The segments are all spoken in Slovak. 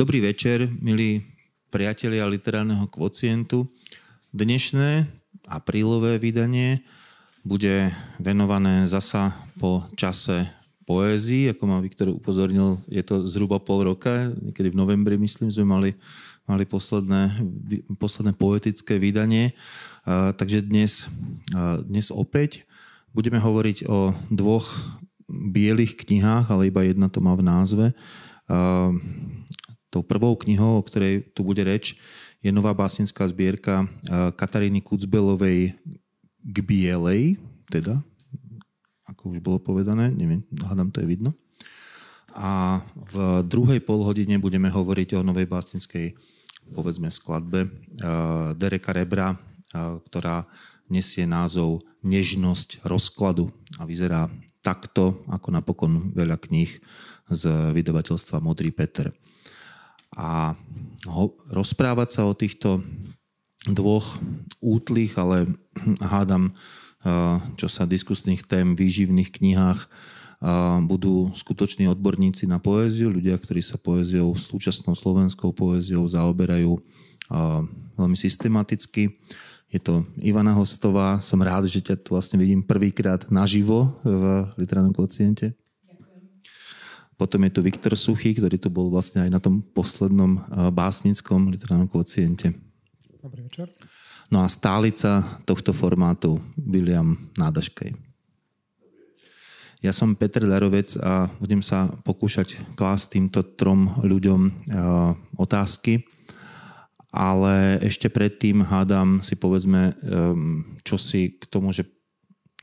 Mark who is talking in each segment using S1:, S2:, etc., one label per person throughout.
S1: Dobrý večer, milí priatelia literárneho kvocientu. Dnešné aprílové vydanie bude venované zasa po čase poézii, ako ma Viktor upozornil, je to zhruba pol roka, niekedy v novembri, myslím, sme mali, mali posledné, posledné poetické vydanie. takže dnes, dnes opäť budeme hovoriť o dvoch bielých knihách, ale iba jedna to má v názve. Tou prvou knihou, o ktorej tu bude reč, je nová básnická zbierka eh, Kataríny Kucbelovej k bielej, teda, ako už bolo povedané, neviem, hádam, to je vidno. A v druhej polhodine budeme hovoriť o novej básnickej, povedzme, skladbe uh, Dereka Rebra, uh, ktorá nesie názov Nežnosť rozkladu a vyzerá takto, ako napokon veľa kníh z vydavateľstva Modrý Peter a ho, rozprávať sa o týchto dvoch útlých, ale hádam, čo sa diskusných tém v výživných knihách budú skutoční odborníci na poéziu, ľudia, ktorí sa poéziou, súčasnou slovenskou poéziou zaoberajú veľmi systematicky. Je to Ivana Hostová. Som rád, že ťa tu vlastne vidím prvýkrát naživo v literárnom kociente. Potom je tu Viktor Suchý, ktorý tu bol vlastne aj na tom poslednom básnickom literárnom kociente.
S2: Dobrý večer.
S1: No a stálica tohto formátu William Nádaškej. Ja som Petr Darovec a budem sa pokúšať klásť týmto trom ľuďom eh, otázky, ale ešte predtým hádam si povedzme, ehm, čo si k tomu, že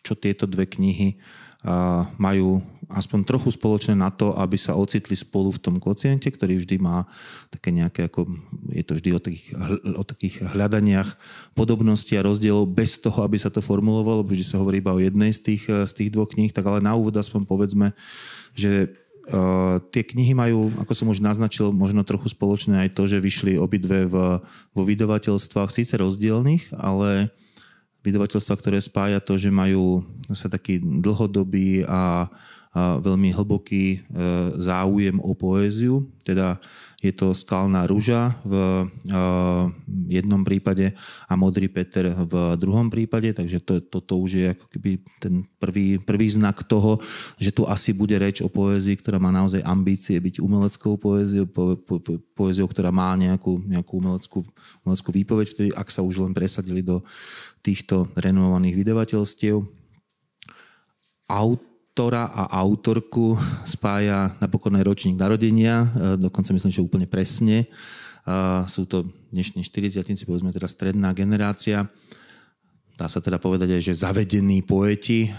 S1: čo tieto dve knihy eh, majú aspoň trochu spoločné na to, aby sa ocitli spolu v tom kociente, ktorý vždy má také nejaké, ako je to vždy o takých, o takých hľadaniach podobností a rozdielov bez toho, aby sa to formulovalo, pretože sa hovorí iba o jednej z tých, z tých dvoch kníh, tak ale na úvod aspoň povedzme, že Uh, tie knihy majú, ako som už naznačil, možno trochu spoločné aj to, že vyšli obidve v, vo vydavateľstvách, síce rozdielných, ale vydavateľstva, ktoré spája to, že majú zase taký dlhodobý a veľmi hlboký e, záujem o poéziu, teda je to Skalná rúža v e, jednom prípade a Modrý Peter v druhom prípade, takže to, toto už je ako keby ten prvý, prvý znak toho, že tu asi bude reč o poézii, ktorá má naozaj ambície byť umeleckou poéziou, po, po, po, poéziou, ktorá má nejakú, nejakú umeleckú, umeleckú výpoveď, vtedy, ak sa už len presadili do týchto renovovaných vydavateľstiev. Aut, autora a autorku spája napokon aj ročník narodenia, e, dokonca myslím, že úplne presne. E, sú to dnešní 40 povedzme teda stredná generácia. Dá sa teda povedať aj, že zavedení poeti e,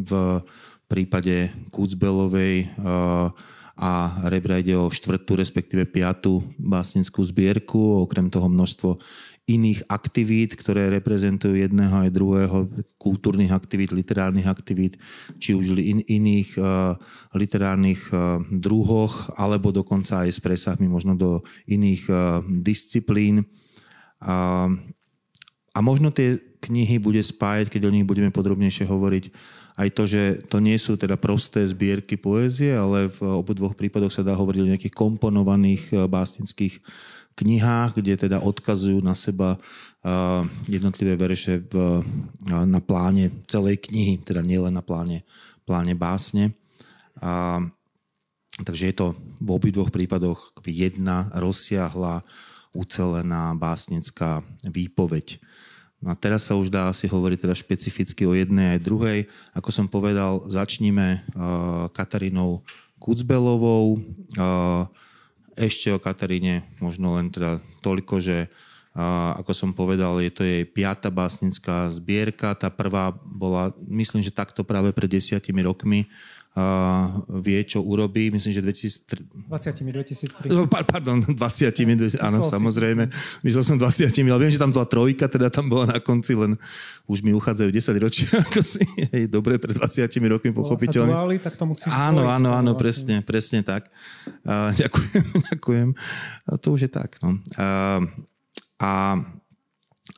S1: v prípade Kucbelovej a Rebra ide o štvrtú, respektíve piatú básnickú zbierku, okrem toho množstvo iných aktivít, ktoré reprezentujú jedného aj druhého, kultúrnych aktivít, literárnych aktivít, či už in, iných uh, literárnych uh, druhoch, alebo dokonca aj s presahmi možno do iných uh, disciplín. Uh, a možno tie knihy bude spájať, keď o nich budeme podrobnejšie hovoriť, aj to, že to nie sú teda prosté zbierky poézie, ale v obidvoch prípadoch sa dá hovoriť o nejakých komponovaných básnických knihách, kde teda odkazujú na seba jednotlivé verše v, na pláne celej knihy, teda nielen na pláne, pláne básne. A, takže je to v obidvoch prípadoch jedna rozsiahla, ucelená básnická výpoveď. No a teraz sa už dá asi hovoriť teda špecificky o jednej aj druhej. Ako som povedal, začníme uh, Katarínou Kucbelovou. Uh, ešte o Kataríne možno len teda toľko, že ako som povedal, je to jej piata básnická zbierka. Tá prvá bola, myslím, že takto práve pred desiatimi rokmi vie, čo urobí. Myslím, že
S2: 2003... 20 2003.
S1: Pardon, 20 áno, samozrejme. Myslel som 20 ale viem, že tam bola trojka, teda tam bola na konci, len už mi uchádzajú 10 ročia, ako si, hej, dobre, pred 20 rokmi, pochopiteľne.
S2: Duáli, tak to musí
S1: áno, áno, áno, presne, presne tak. Uh, ďakujem, ďakujem. To už je tak, no. Uh, a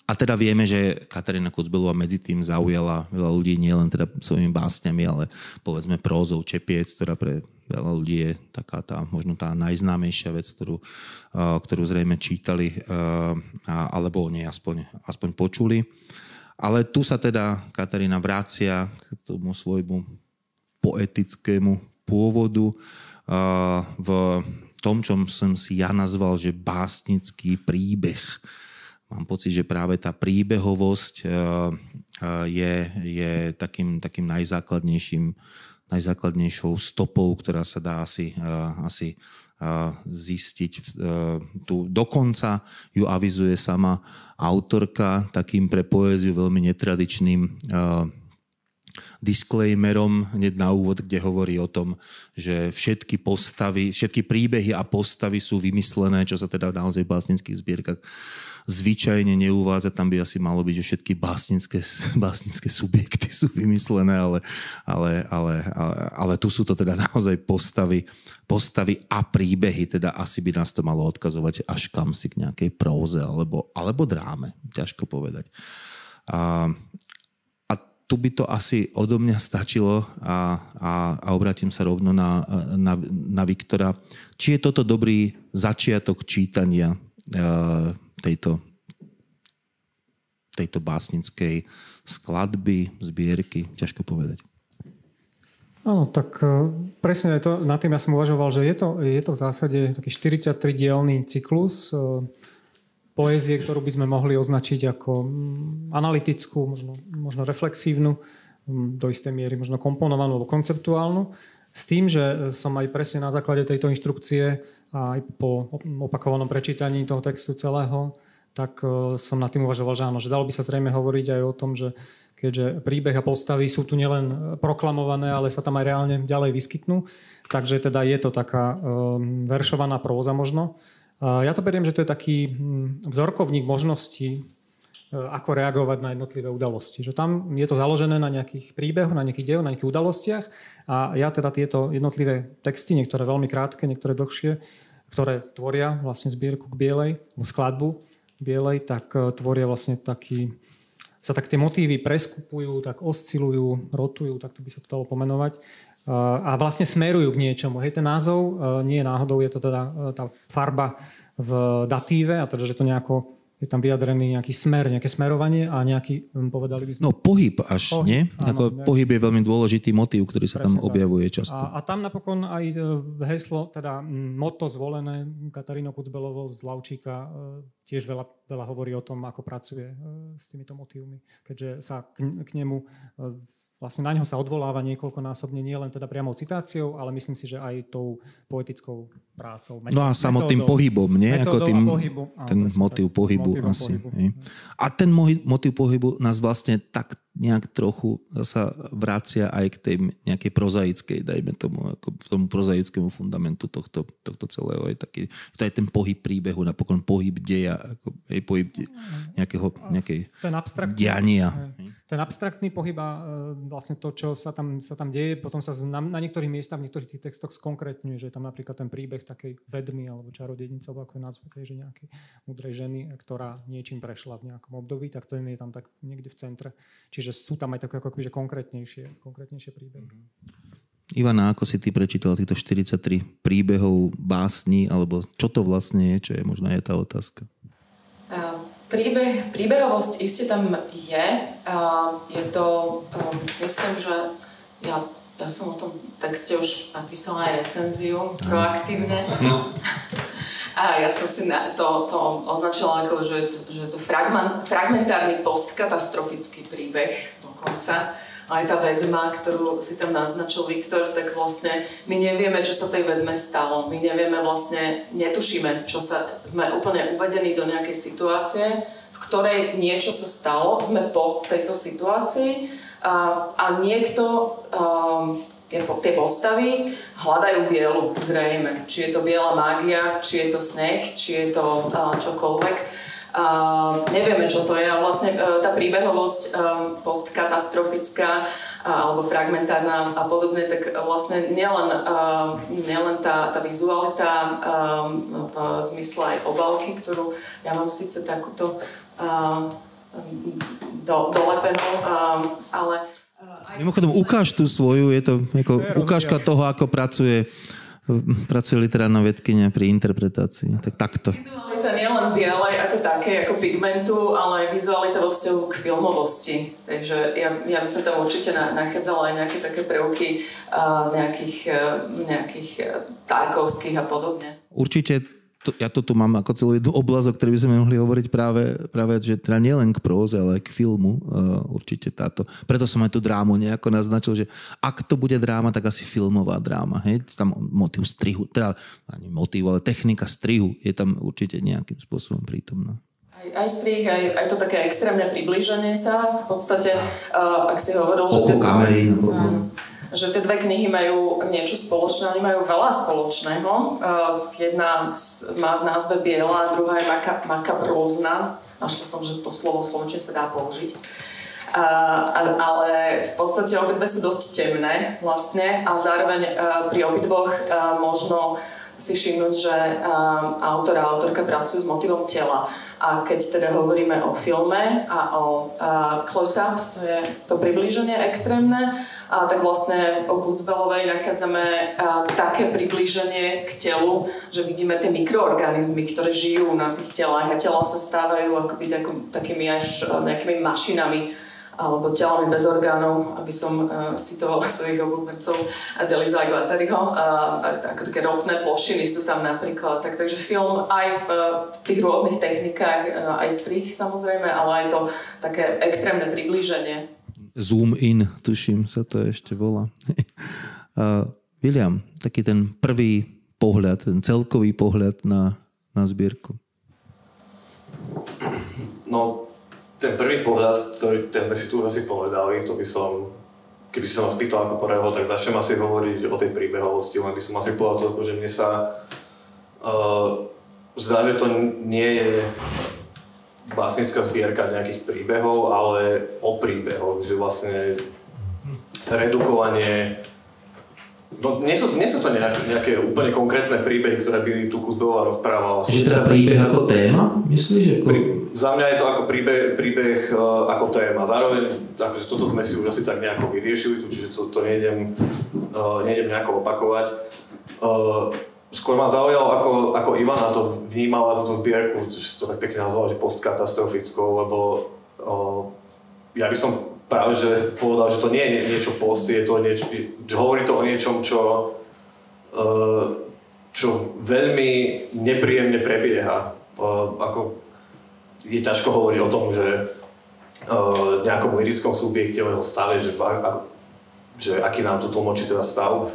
S1: a teda vieme, že Katarína Kucbelová medzi tým zaujala veľa ľudí nielen teda svojimi básňami, ale povedzme prózou Čepiec, ktorá pre veľa ľudí je taká tá, možno tá najznámejšia vec, ktorú, ktorú zrejme čítali, alebo nie, aspoň, aspoň počuli. Ale tu sa teda Katarína vracia k tomu svojmu poetickému pôvodu v tom, čo som si ja nazval, že básnický príbeh. Mám pocit, že práve tá príbehovosť je, je takým, takým najzákladnejším najzákladnejšou stopou, ktorá sa dá asi, asi zistiť. Tu dokonca ju avizuje sama autorka takým pre poéziu veľmi netradičným disclaimerom hneď na úvod, kde hovorí o tom, že všetky postavy, všetky príbehy a postavy sú vymyslené, čo sa teda naozaj v básnických zbierkach zvyčajne neuvádza, tam by asi malo byť, že všetky básnické, básnické subjekty sú vymyslené, ale, ale, ale, ale, ale tu sú to teda naozaj postavy, postavy a príbehy, teda asi by nás to malo odkazovať až kam si k nejakej próze alebo, alebo dráme, ťažko povedať. A, a tu by to asi odo mňa stačilo a, a, a obratím sa rovno na, na, na Viktora. Či je toto dobrý začiatok čítania tejto, tejto básnickej skladby, zbierky, ťažko povedať.
S2: Áno, tak e, presne to, na tým ja som uvažoval, že je to, je to v zásade taký 43-dielný cyklus e, poézie, ktorú by sme mohli označiť ako mm, analytickú, možno, možno reflexívnu, mm, do istej miery možno komponovanú alebo konceptuálnu. S tým, že som aj presne na základe tejto inštrukcie aj po opakovanom prečítaní toho textu celého, tak e, som nad tým uvažoval, že áno, že dalo by sa zrejme hovoriť aj o tom, že keďže príbeh a postavy sú tu nielen proklamované, ale sa tam aj reálne ďalej vyskytnú. Takže teda je to taká um, veršovaná próza možno. Ja to beriem, že to je taký um, vzorkovník možností, ako reagovať na jednotlivé udalosti. Že tam je to založené na nejakých príbehoch, na nejakých dejoch, na nejakých udalostiach a ja teda tieto jednotlivé texty, niektoré veľmi krátke, niektoré dlhšie, ktoré tvoria vlastne zbierku k bielej, skladbu bielej, tak e, tvoria vlastne taký, sa tak tie motívy preskupujú, tak oscilujú, rotujú, tak to by sa to dalo pomenovať e, a vlastne smerujú k niečomu. Hej, ten názov e, nie je náhodou, je to teda tá farba v datíve, a teda, že to nejako je tam vyjadrený nejaký smer, nejaké smerovanie a nejaký, hm, povedali by sme...
S1: No pohyb až, pohyb, nie? Áno, Ako ne? pohyb je veľmi dôležitý motív, ktorý sa tam objavuje tak. často.
S2: A, a tam napokon aj e, heslo, teda moto zvolené Katarínou Kucbelovou z Lavčíka e, tiež veľa, veľa hovorí o tom, ako pracuje e, s týmito motívmi, keďže sa k, k nemu vlastne na ňo sa odvoláva niekoľkonásobne, nie len teda priamou citáciou, ale myslím si, že aj tou poetickou prácou.
S1: No a samotným pohybom, nie? Ako tým, pohybu. ten áno, motív pohybu asi. Pohybu. A ten motív pohybu nás vlastne tak nejak trochu sa vracia aj k tej nejakej prozaickej, dajme tomu, ako tomu prozaickému fundamentu tohto, tohto celého. Je taký, to je ten pohyb príbehu, napokon pohyb deja, ako, aj pohyb nejakého, nejakej ten diania.
S2: Ten abstraktný pohyb a e, vlastne to, čo sa tam, sa tam deje, potom sa na, na niektorých miestach, v niektorých tých textoch skonkrétňuje, že je tam napríklad ten príbeh takej vedmy alebo čarodejnice, alebo ako je nazvete, že nejakej mudrej ženy, ktorá niečím prešla v nejakom období, tak to je tam tak niekde v centre. Čiže že sú tam aj také ako že konkrétnejšie, konkrétnejšie príbehy.
S1: Ivana, ako si ty prečítal týchto 43 príbehov, básni, alebo čo to vlastne je, čo je možno je tá otázka?
S3: Príbeh, príbehovosť iste tam je. Je to, um, myslím, že ja, ja som o tom texte už napísala aj recenziu proaktívne. No. A ja som si na to, to označila ako, že, je to fragment, fragmentárny postkatastrofický príbeh dokonca. Aj tá vedma, ktorú si tam naznačil Viktor, tak vlastne my nevieme, čo sa tej vedme stalo. My nevieme vlastne, netušíme, čo sa, sme úplne uvedení do nejakej situácie, v ktorej niečo sa stalo, sme po tejto situácii a, a niekto um, tie, tie postavy hľadajú bielu, zrejme. Či je to biela mágia, či je to sneh, či je to uh, čokoľvek. Uh, nevieme, čo to je, vlastne uh, tá príbehovosť uh, postkatastrofická uh, alebo fragmentárna a podobne, tak vlastne nielen, uh, nielen tá, tá vizualita um, v zmysle aj obálky, ktorú ja mám síce takúto uh, do, dolepenú, uh, ale
S1: Mimochodom, ukáž tú svoju, je to ako ukážka toho, ako pracuje pracuje literárna vedkynia pri interpretácii. Tak takto.
S3: Vizualita nie len biele ako také, ako pigmentu, ale aj vizualita vo vzťahu k filmovosti. Takže ja, ja by som tam určite nachádzala aj nejaké také prvky uh, nejakých, uh, nejakých uh, Tarkovských a podobne.
S1: Určite to, ja to tu mám ako celú jednu oblasť, o ktorej by sme mohli hovoriť práve, práve že teda nielen k próze, ale aj k filmu. Uh, určite táto. Preto som aj tú drámu nejako naznačil, že ak to bude dráma, tak asi filmová dráma. Hej? Tam motiv strihu, teda ani motiv, ale technika strihu je tam určite nejakým spôsobom prítomná.
S3: Aj, aj strih, aj, aj to také extrémne približenie sa. V podstate, uh, ak si hovoril, že...
S1: Oko kamery.
S3: Uh, že tie dve knihy majú niečo spoločné, oni majú veľa spoločného. Uh, jedna má v názve Biela, a druhá je maka, makabrózna. Našla som, že to slovo slovenčine sa dá použiť. Uh, ale v podstate obidve sú dosť temné vlastne a zároveň uh, pri obidvoch uh, možno si všimnúť, že um, autor a autorka pracujú s motivom tela. A keď teda hovoríme o filme a o uh, close-up, to je to priblíženie extrémne, a tak vlastne o Kutzbelovej nachádzame uh, také priblíženie k telu, že vidíme tie mikroorganizmy, ktoré žijú na tých telách a tela sa stávajú akoby takými až nejakými mašinami, alebo telami bez orgánov, aby som uh, citovala svojich obľúbencov Deliza Guattariho. Uh, ako také ropné plošiny sú tam napríklad. Tak, takže film aj v, v tých rôznych technikách, uh, aj strich samozrejme, ale aj to také extrémne priblíženie.
S1: Zoom in, tuším, sa to ešte volá. uh, William, taký ten prvý pohľad, ten celkový pohľad na, na zbierku.
S4: No, ten prvý pohľad, ktorý ten sme si tu asi povedali, to by som, keby som vás pýtal ako prvého, tak začnem asi hovoriť o tej príbehovosti, len by som asi povedal to, že mne sa uh, zdá, že to nie je básnická zbierka nejakých príbehov, ale o príbehoch, že vlastne redukovanie No, nie sú, nie sú to nejaké, nejaké úplne konkrétne príbehy, ktoré by tu Kuzbelová rozprávala.
S1: Čiže teda príbeh ako téma, myslíš? Ako... Pri,
S4: za mňa je to ako príbeh, príbeh uh, ako téma. Zároveň, akože toto sme si už asi tak nejako vyriešili, čiže to, to nejdem, uh, nejdem nejako opakovať. Uh, skôr ma zaujalo, ako, ako Ivana to vnímala, túto zbierku, že si to tak pekne nazvala, že postkatastrofickou, lebo uh, ja by som práve že povedal, že to nie je niečo post, je to niečo, že hovorí to o niečom, čo, uh, čo veľmi nepríjemne prebieha. Uh, ako je ťažko hovoriť o tom, že uh, nejakom lirickom subjekte o jeho stave, že, že aký nám tu tlmočí teda stav.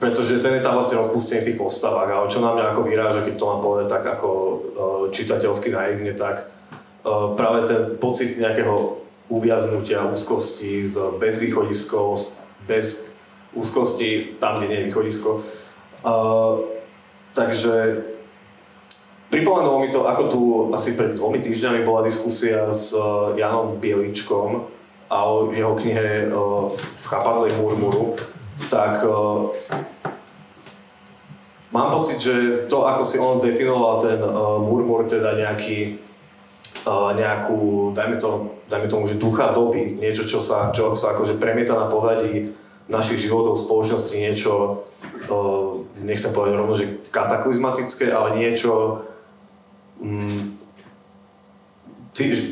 S4: Pretože ten je tam vlastne rozpustený v tých postavách, ale čo na mňa ako vyráža, keď to mám povedať tak ako uh, čitateľsky naivne, tak uh, práve ten pocit nejakého uviaznutia, úzkosti, s bezvýchodiskou, bez úzkosti tam, kde nie je východisko. Uh, takže pripomenulo mi to, ako tu asi pred dvomi týždňami bola diskusia s Janom Bieličkom a o jeho knihe v chápadlej murmuru, tak uh, mám pocit, že to, ako si on definoval ten uh, murmur, teda nejaký nejakú, dajme, to, dajme tomu, že ducha doby, niečo, čo sa, čo sa akože premieta na pozadí našich životov spoločnosti, niečo, nechcem povedať rovno, že kataklizmatické, ale niečo, mm,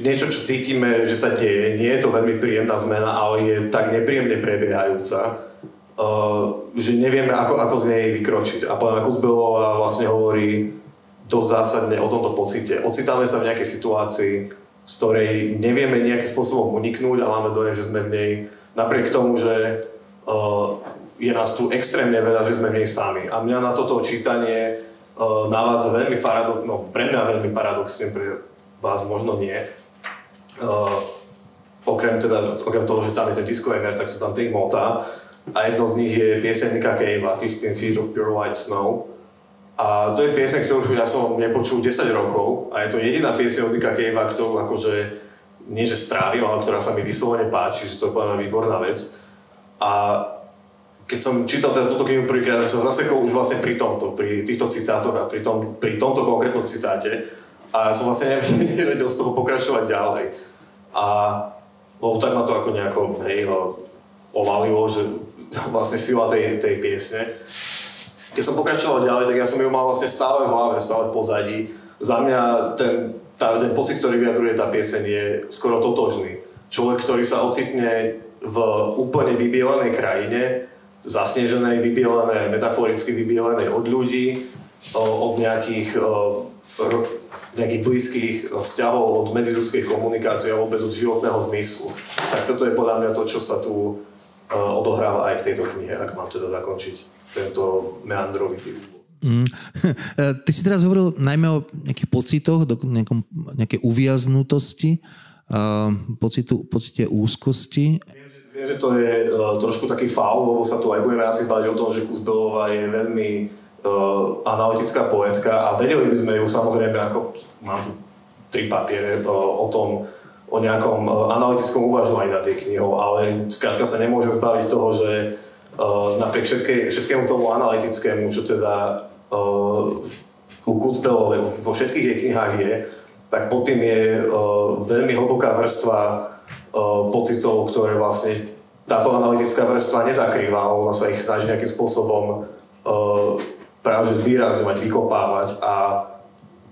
S4: niečo, čo cítime, že sa deje. Nie je to veľmi príjemná zmena, ale je tak nepríjemne prebiehajúca, že nevieme, ako, ako z nej vykročiť. A pána Kuzbelová vlastne hovorí, dosť zásadne o tomto pocite. Ocitáme sa v nejakej situácii, z ktorej nevieme nejakým spôsobom uniknúť a máme dojem, že sme v nej, napriek tomu, že uh, je nás tu extrémne veľa, že sme v nej sami. A mňa na toto čítanie uh, navádza veľmi paradoxne, no pre mňa veľmi paradoxne, pre vás možno nie. Uh, okrem, teda, okrem toho, že tam je ten disclaimer, tak sú tam tri mota a jedno z nich je pieseň Nika Cave 15 Feet of Pure White Snow a to je pieseň, ktorú ja som nepočul 10 rokov a je to jediná pieseň od Nika Cavea, ktorú akože nie že strávim, ale ktorá sa mi vyslovene páči, že to je výborná vec. A keď som čítal teda túto knihu prvýkrát, sa zasekol už vlastne pri tomto, pri týchto citátoch a pri, tom, pri tomto konkrétnom citáte a som vlastne nevedel z toho pokračovať ďalej. A lebo tak ma to ako nejako, hej, ovalilo, že vlastne sila tej, tej piesne. Keď som pokračoval ďalej, tak ja som ju mal vlastne stále v hlave, stále v pozadí. Za mňa ten, tá, ten pocit, ktorý vyjadruje tá pieseň je skoro totožný. Človek, ktorý sa ocitne v úplne vybielenej krajine, zasneženej, vybielenej, metaforicky vybielenej od ľudí, od nejakých, nejakých blízkych vzťahov, od medziludských komunikácií a vôbec od životného zmyslu. Tak toto je podľa mňa to, čo sa tu odohráva aj v tejto knihe, ak mám teda zakončiť tento meandrovitý úvod. Mm.
S1: Ty si teraz hovoril najmä o nejakých pocitoch, do nejakom, nejakej uviaznutosti, uh, pocitu, pocite úzkosti.
S4: Viem že, viem, že to je uh, trošku taký faul, lebo sa tu aj budeme asi baviť o tom, že Kuzbelová je veľmi uh, analytická poetka a vedeli by sme ju samozrejme, ako mám tu tri papiere o tom, o nejakom e, analytickom uvažovaní na tej knihou, ale skrátka sa nemôžem zbaviť toho, že uh, napriek všetkému tomu analytickému, čo teda uh, u Kutzbelovej vo všetkých jej knihách je, tak pod tým je veľmi hlboká vrstva pocitov, ktoré vlastne táto analytická vrstva nezakrýva, ona sa ich snaží nejakým spôsobom práve zvýrazňovať, vykopávať a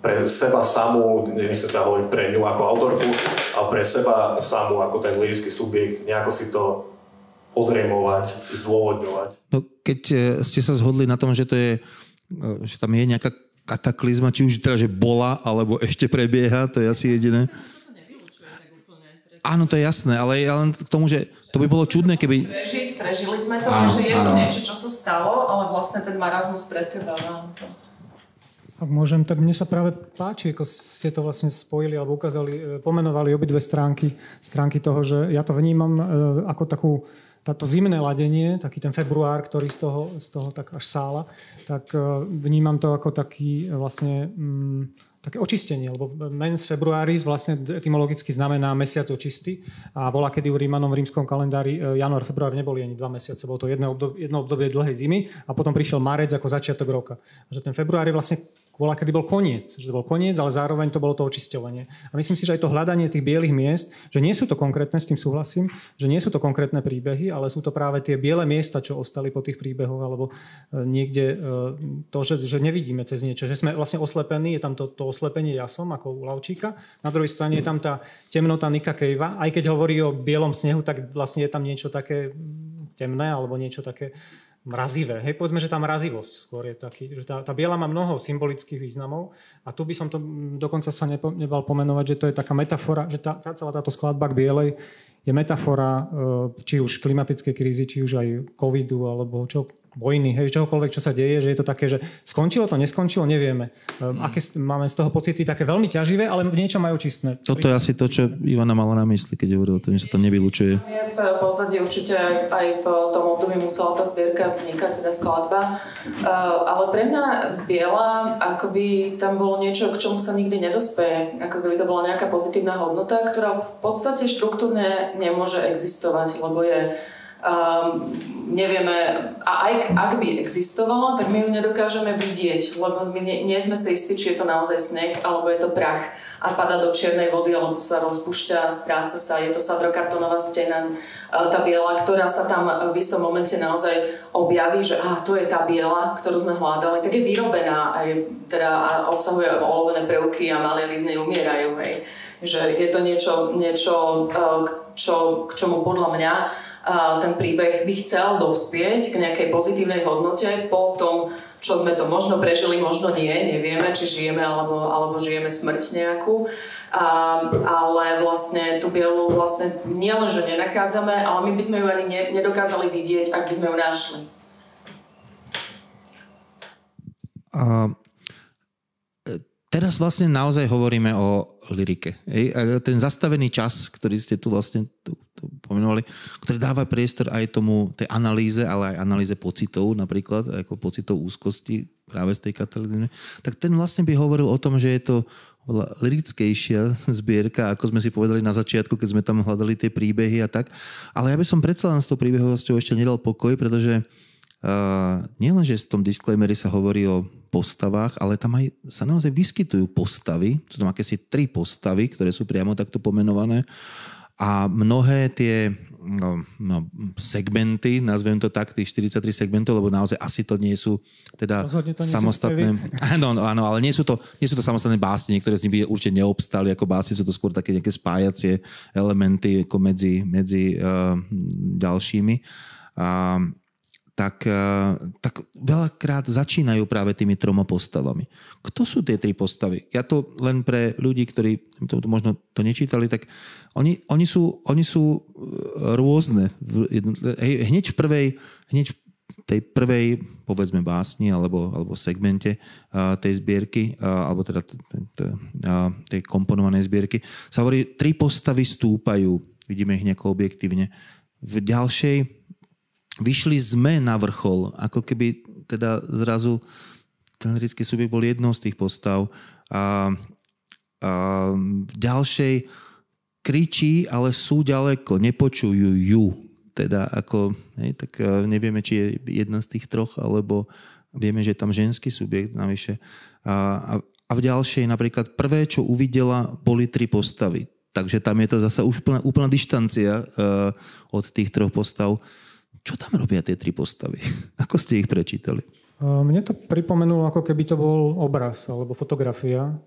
S4: pre seba samú, nechcem teda hovoriť pre ňu ako autorku, ale pre seba samú ako ten lirický subjekt, nejako si to ozrejmovať, zdôvodňovať.
S1: No keď e, ste sa zhodli na tom, že to je, e, že tam je nejaká kataklizma, či už teda, že bola, alebo ešte prebieha, to je asi jediné. Áno, to je jasné, ale len k tomu, že to by bolo čudné, keby...
S3: Prežiť, prežili sme to, áno, že je áno. to niečo, čo sa stalo, ale vlastne ten marazmus pretrváva.
S2: Ak môžem, tak mne sa práve páči, ako ste to vlastne spojili alebo ukázali, e, pomenovali obidve stránky, stránky toho, že ja to vnímam e, ako takú, táto zimné ladenie, taký ten február, ktorý z toho, z toho tak až sála, tak e, vnímam to ako taký vlastne mm, také očistenie, lebo mens februáris vlastne etymologicky znamená mesiac očistý a bola, kedy u Rímanom v rímskom kalendári január, február neboli ani dva mesiace, bolo to jedno obdobie, jedno obdobie dlhej zimy a potom prišiel marec ako začiatok roka. A že ten február je vlastne bola, kedy bol koniec. Že to bol koniec, ale zároveň to bolo to očisťovanie. A myslím si, že aj to hľadanie tých bielých miest, že nie sú to konkrétne, s tým súhlasím, že nie sú to konkrétne príbehy, ale sú to práve tie biele miesta, čo ostali po tých príbehoch, alebo e, niekde e, to, že, že nevidíme cez niečo, že sme vlastne oslepení, je tam to, to oslepenie jasom, ako u Lavčíka. Na druhej strane je tam tá temnota Nika Kejva. Aj keď hovorí o bielom snehu, tak vlastne je tam niečo také temné, alebo niečo také mrazivé. Hej, povedzme, že tá mrazivosť skôr je taký, že tá, tá biela má mnoho symbolických významov a tu by som to dokonca sa nepo, nebal pomenovať, že to je taká metafora, že tá, tá celá táto skladba k bielej je metafora e, či už klimatickej krízy, či už aj covidu alebo čo, vojny, hej, čohokoľvek, čo sa deje, že je to také, že skončilo to, neskončilo, nevieme. Um, aké máme z toho pocity také veľmi ťaživé, ale v niečom majú čistné.
S1: Toto je asi to, čo Ivana mala na mysli, keď hovorila o tom, že sa to nevylučuje.
S3: Je v pozadí určite aj v tom období musela tá zbierka vznikať, teda skladba. Uh, ale pre mňa Biela, akoby tam bolo niečo, k čomu sa nikdy nedospeje. Ako by to bola nejaká pozitívna hodnota, ktorá v podstate štruktúrne nemôže existovať, lebo je um, nevieme, a aj ak by existovala, tak my ju nedokážeme vidieť, lebo my nie, nie sme si istí, či je to naozaj sneh, alebo je to prach a pada do čiernej vody, alebo sa rozpúšťa, stráca sa, je to sadrokartonová stena, tá biela, ktorá sa tam v istom momente naozaj objaví, že ah, to je tá biela, ktorú sme hľadali, tak je vyrobená aj, teda, a obsahuje olovené prvky a malé z nej umierajú. Hej. Že je to niečo, niečo čo, k čomu podľa mňa ten príbeh by chcel dospieť k nejakej pozitívnej hodnote po tom, čo sme to možno prežili, možno nie, nevieme, či žijeme alebo, alebo žijeme smrť nejakú. A, ale vlastne tú bielu vlastne nielen, že nenachádzame, ale my by sme ju ani ne, nedokázali vidieť, ak by sme ju našli.
S1: A teraz vlastne naozaj hovoríme o? A ten zastavený čas, ktorý ste tu vlastne tu pomenovali, ktorý dáva priestor aj tomu, tej analýze, ale aj analýze pocitov, napríklad, ako pocitov úzkosti práve z tej katalógie, tak ten vlastne by hovoril o tom, že je to lirickejšia zbierka, ako sme si povedali na začiatku, keď sme tam hľadali tie príbehy a tak. Ale ja by som predsa len s tou príbehovosťou ešte nedal pokoj, pretože uh, nielen, že v tom disclaimeri sa hovorí o postavách, ale tam aj sa naozaj vyskytujú postavy, sú tam akési tri postavy, ktoré sú priamo takto pomenované A mnohé tie no, no, segmenty, nazvem to tak, tých 43 segmentov, lebo naozaj asi to nie sú teda
S2: to nie
S1: samostatné... Áno, áno, ale nie sú, to, nie sú to samostatné básne, niektoré z nich by určite neobstali ako básne, sú to skôr také nejaké spájacie elementy ako medzi, medzi uh, ďalšími. Uh, tak, uh, tak veľakrát začínajú práve tými troma postavami. Kto sú tie tri postavy? Ja to len pre ľudí, ktorí to, to možno to nečítali, tak oni, oni, sú, oni sú e, rôzne. Hneď v prvej, hneď v tej prvej, povedzme, básni alebo, alebo segmente uh, tej zbierky, uh, alebo teda tej komponovanej zbierky, sa hovorí, tri postavy stúpajú, vidíme ich nejako objektívne. V ďalšej vyšli sme na vrchol, ako keby teda zrazu ten lirický subjekt bol jednou z tých postav. A, a v ďalšej kričí, ale sú ďaleko, nepočujú ju. Teda ako, hej, tak e, nevieme, či je jedna z tých troch, alebo vieme, že je tam ženský subjekt navyše. A, a, a v ďalšej napríklad prvé, čo uvidela, boli tri postavy. Takže tam je to zase úplná, úplná dištancia uh, od tých troch postav. Čo tam robia tie tri postavy? Ako ste ich prečítali?
S2: Mne to pripomenulo, ako keby to bol obraz alebo fotografia.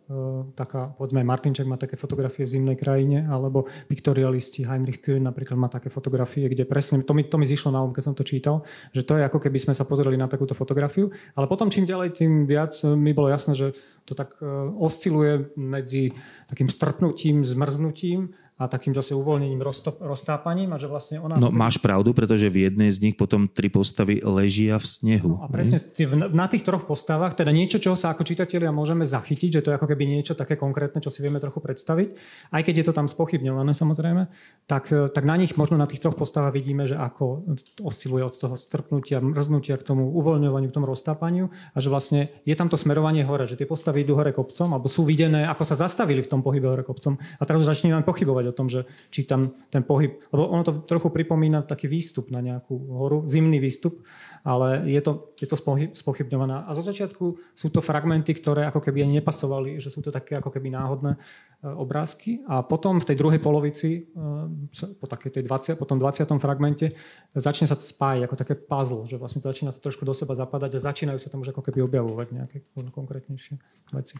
S2: Taká, povedzme, Martinček má také fotografie v zimnej krajine, alebo piktorialisti Heinrich Kühn napríklad má také fotografie, kde presne, to mi, to mi zišlo na um, keď som to čítal, že to je ako keby sme sa pozreli na takúto fotografiu, ale potom čím ďalej, tým viac mi bolo jasné, že to tak osciluje medzi takým strpnutím, zmrznutím a takým zase uvoľnením, roztop, roztápaním a že vlastne ona...
S1: No máš pravdu, pretože v jednej z nich potom tri postavy ležia v snehu.
S2: No, a presne mm. na tých troch postavách, teda niečo, čo sa ako čitatelia môžeme zachytiť, že to je ako keby niečo také konkrétne, čo si vieme trochu predstaviť, aj keď je to tam spochybňované samozrejme, tak, tak na nich možno na tých troch postavách vidíme, že ako osciluje od toho strpnutia, mrznutia k tomu uvoľňovaniu, k tomu roztápaniu a že vlastne je tam to smerovanie hore, že tie postavy idú hore kopcom alebo sú videné, ako sa zastavili v tom pohybe hore kopcom a teraz začneme pochybovať o tom, že či tam ten pohyb, lebo ono to trochu pripomína taký výstup na nejakú horu, zimný výstup, ale je to, je to spochybňované. A zo začiatku sú to fragmenty, ktoré ako keby ani nepasovali, že sú to také ako keby náhodné e, obrázky. A potom v tej druhej polovici, e, po, takej tej 20, po tom 20. fragmente, začne sa to spájať ako také puzzle, že vlastne to začína to trošku do seba zapadať a začínajú sa tam už ako keby objavovať nejaké možno konkrétnejšie veci.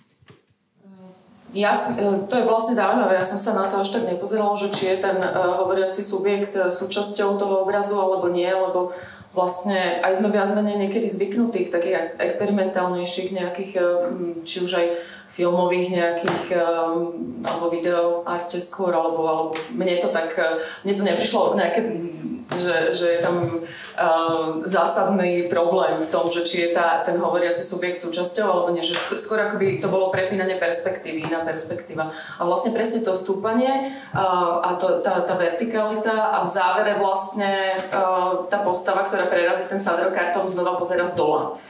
S3: Ja, e, to je vlastne zaujímavé, ja som sa na to až tak nepozerala, že či je ten uh, hovoriaci subjekt e, súčasťou toho obrazu alebo nie, lebo vlastne aj sme viac menej niekedy zvyknutí v takých experimentálnejších nejakých, či už aj filmových nejakých alebo video arte skôr, alebo, alebo mne to tak, mne to neprišlo nejaké že, že je tam uh, zásadný problém v tom, že či je tá, ten hovoriaci subjekt súčasťou alebo nie, že skôr akoby to bolo prepínanie perspektívy, iná perspektíva. A vlastne presne to stúpanie uh, a to, tá, tá vertikalita a v závere vlastne uh, tá postava, ktorá prerazí ten sadrokartón, znova pozera z dola.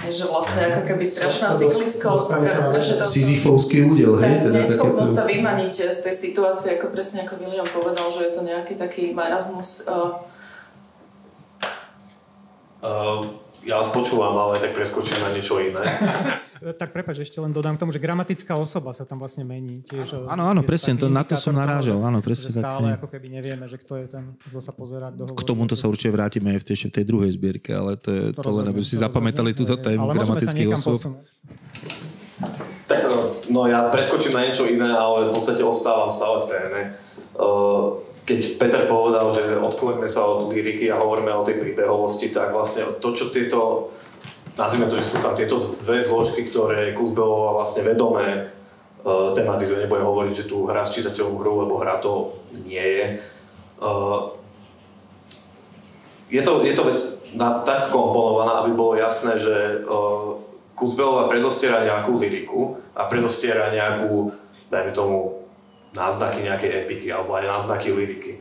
S3: Že vlastne ako keby strašná cyklickosť, strašne to...
S1: Sizifovský údel, hej?
S3: Teda neschopnosť sa vymaniť z tej situácie, ako presne ako William povedal, že je to nejaký taký marazmus. Uh...
S4: Uh, ja vás počúvam, ale tak preskočím na niečo iné.
S2: tak prepáč, ešte len dodám k tomu, že gramatická osoba sa tam vlastne mení. Tiež,
S1: áno, áno, presne, to, na to som narážal. Áno, presne
S2: že stále tak, ako keby nevieme, že kto je ten, kto sa pozerá, kto
S1: hovorí. K tomuto sa určite vrátime aj v tej, v tej druhej zbierke, ale to je to, to len, aby si zapamätali túto tému gramatických osôb.
S4: Tak no ja preskočím na niečo iné, ale v podstate ostávam stále v téme. Keď Peter povedal, že odkloňme sa od liriky a hovoríme o tej príbehovosti, tak vlastne to, čo tieto nazvime to, že sú tam tieto dve zložky, ktoré Kuzbelová vlastne vedomé uh, tematizuje. Nebudem hovoriť, že tu hra s čitateľom hru, lebo hra to nie je. Uh, je, to, je to vec na, tak komponovaná, aby bolo jasné, že uh, Kuzbelová predostiera nejakú liriku a predostiera nejakú, dajme tomu, náznaky nejakej epiky alebo aj náznaky liriky.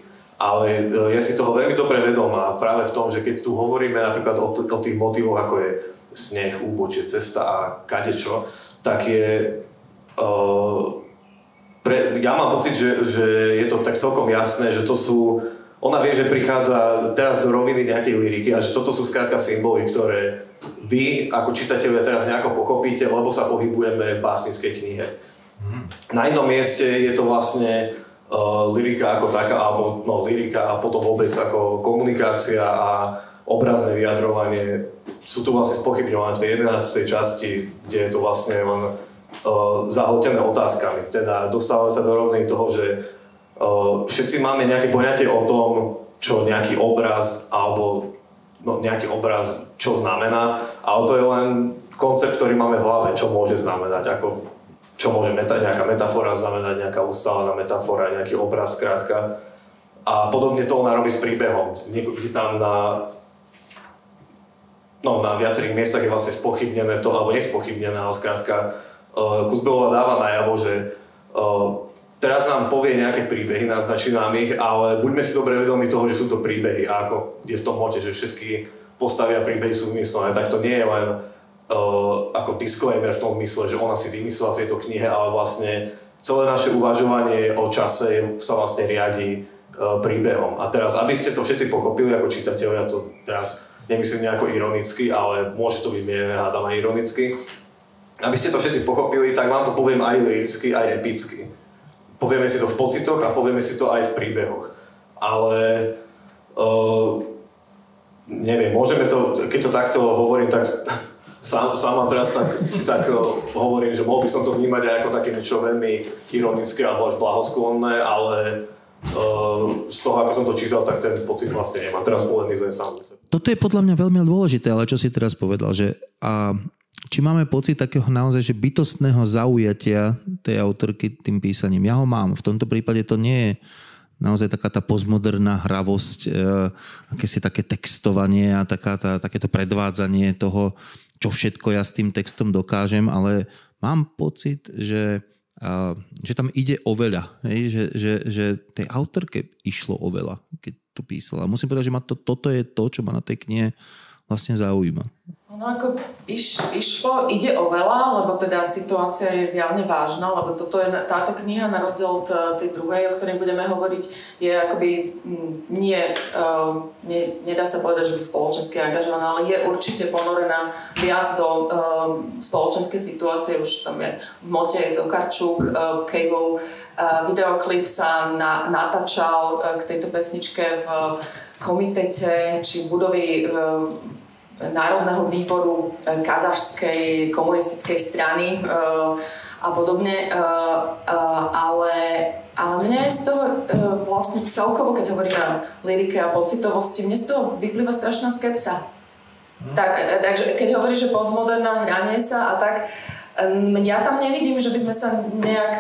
S4: Ale je si toho veľmi dobre vedomá práve v tom, že keď tu hovoríme napríklad o, t- o tých motivoch, ako je sneh, úbočie, cesta a kadečo, tak je... Uh, pre, ja mám pocit, že, že je to tak celkom jasné, že to sú... Ona vie, že prichádza teraz do roviny nejakej liriky a že toto sú skrátka symboly, ktoré vy ako čitatelia teraz nejako pochopíte, lebo sa pohybujeme v básnickej knihe. Na jednom mieste je to vlastne uh, lyrika ako taká, alebo no, lyrika a potom vôbec ako komunikácia a obrazné vyjadrovanie sú tu vlastne spochybňované v tej 11. časti, kde je to vlastne len uh, zahltené otázkami. Teda dostávame sa do rovnej toho, že uh, všetci máme nejaké poňatie o tom, čo nejaký obraz alebo no, nejaký obraz, čo znamená, ale to je len koncept, ktorý máme v hlave, čo môže znamenať, ako čo môže meta, nejaká metafora znamenať, nejaká ustálená metafora, nejaký obraz, krátka. A podobne to ona robí s príbehom. Niekde tam na, no, na viacerých miestach je vlastne spochybnené to, alebo nespochybnené, ale skrátka uh, Kuzbelová dáva najavo, že uh, teraz nám povie nejaké príbehy, naznačí nám ich, ale buďme si dobre vedomi toho, že sú to príbehy a ako je v tom mote, že všetky postavy a príbehy sú vymyslené, tak to nie je len ako disclaimer v tom zmysle, že ona si vymyslela v tejto knihe, ale vlastne celé naše uvažovanie o čase sa vlastne riadi uh, príbehom. A teraz, aby ste to všetci pochopili ako čitatelia, to teraz nemyslím nejako ironicky, ale môže to byť mierené, hádam aj ironicky, aby ste to všetci pochopili, tak vám to poviem aj liricky, aj epicky povieme si to v pocitoch a povieme si to aj v príbehoch. Ale uh, neviem, môžeme to, keď to takto hovorím, tak sám, sám teraz tak, si tak uh, hovorím, že mohol by som to vnímať aj ako také niečo veľmi ironické alebo až blahosklonné, ale uh, z toho, ako som to čítal, tak ten pocit vlastne nemám. Teraz polemizujem sám.
S1: Toto je podľa mňa veľmi dôležité, ale čo si teraz povedal, že a či máme pocit takého naozaj, že bytostného zaujatia tej autorky tým písaním. Ja ho mám. V tomto prípade to nie je naozaj taká tá postmoderná hravosť, e, akési také textovanie a taká tá, takéto predvádzanie toho, čo všetko ja s tým textom dokážem, ale mám pocit, že, že tam ide o veľa. Že, že, že tej autorke išlo o veľa, keď to písala. Musím povedať, že ma to, toto je to, čo ma na tej knihe vlastne zaujíma.
S3: No ako iš, išlo, ide o veľa, lebo teda situácia je zjavne vážna, lebo toto je, táto kniha na rozdiel od eh, tej druhej, o ktorej budeme hovoriť, je akoby mm, nie, uh, nie, nedá sa povedať, že by spoločensky angažovaná, ale je určite ponorená viac do uh, spoločenskej situácie, už tam je v mote je to Karčuk, uh, Kejvov, uh, videoklip sa na, natáčal uh, k tejto pesničke v komitete či budovy uh, Národného výboru eh, kazašskej komunistickej strany eh, a podobne, eh, ale, ale mne z toho vlastne celkovo, keď hovoríme o lyrike a pocitovosti, mne z toho vyplýva strašná skepsa. Hm. Tak, takže keď hovoríš, že postmoderná hranie sa a tak, ja tam nevidím, že by sme sa nejak,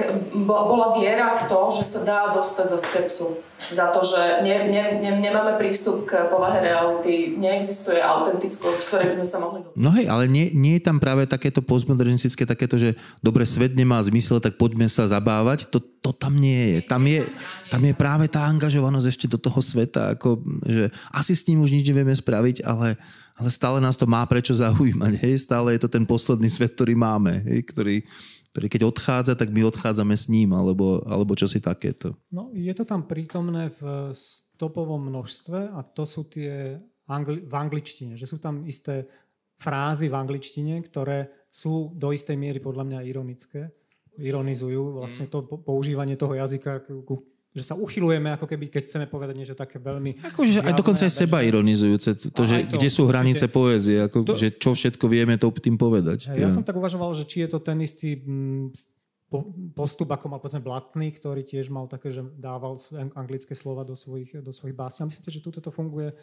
S3: bola viera v to, že sa dá dostať za skepsu. Za to, že ne, ne, ne, nemáme prístup k povahe reality, neexistuje autentickosť, ktorej by sme sa mohli...
S1: No hej, ale nie, nie je tam práve takéto postmodernistické, takéto, že dobre, svet nemá zmysel, tak poďme sa zabávať. To, to tam nie je. Tam je, tam je práve tá angažovanosť ešte do toho sveta, ako, že asi s ním už nič nevieme spraviť, ale ale stále nás to má prečo zaujímať. Hej? Stále je to ten posledný svet, ktorý máme, hej? Ktorý, ktorý keď odchádza, tak my odchádzame s ním, alebo, alebo čo takéto.
S2: No, je to tam prítomné v stopovom množstve a to sú tie angli- v angličtine, že sú tam isté frázy v angličtine, ktoré sú do istej miery podľa mňa ironické. Ironizujú vlastne to používanie toho jazyka ku že sa uchylujeme, ako keby, keď chceme povedať niečo také veľmi...
S1: Akože aj dokonca aj seba ironizujúce, to, že to, kde sú hranice určite, poézie, ako, to, že čo všetko vieme to tým povedať.
S2: Ja, ja. som tak uvažoval, že či je to ten istý mm, postup, ako mal povedzme Blatný, ktorý tiež mal také, že dával anglické slova do svojich, do svojich básní. A myslíte, že tuto to funguje uh,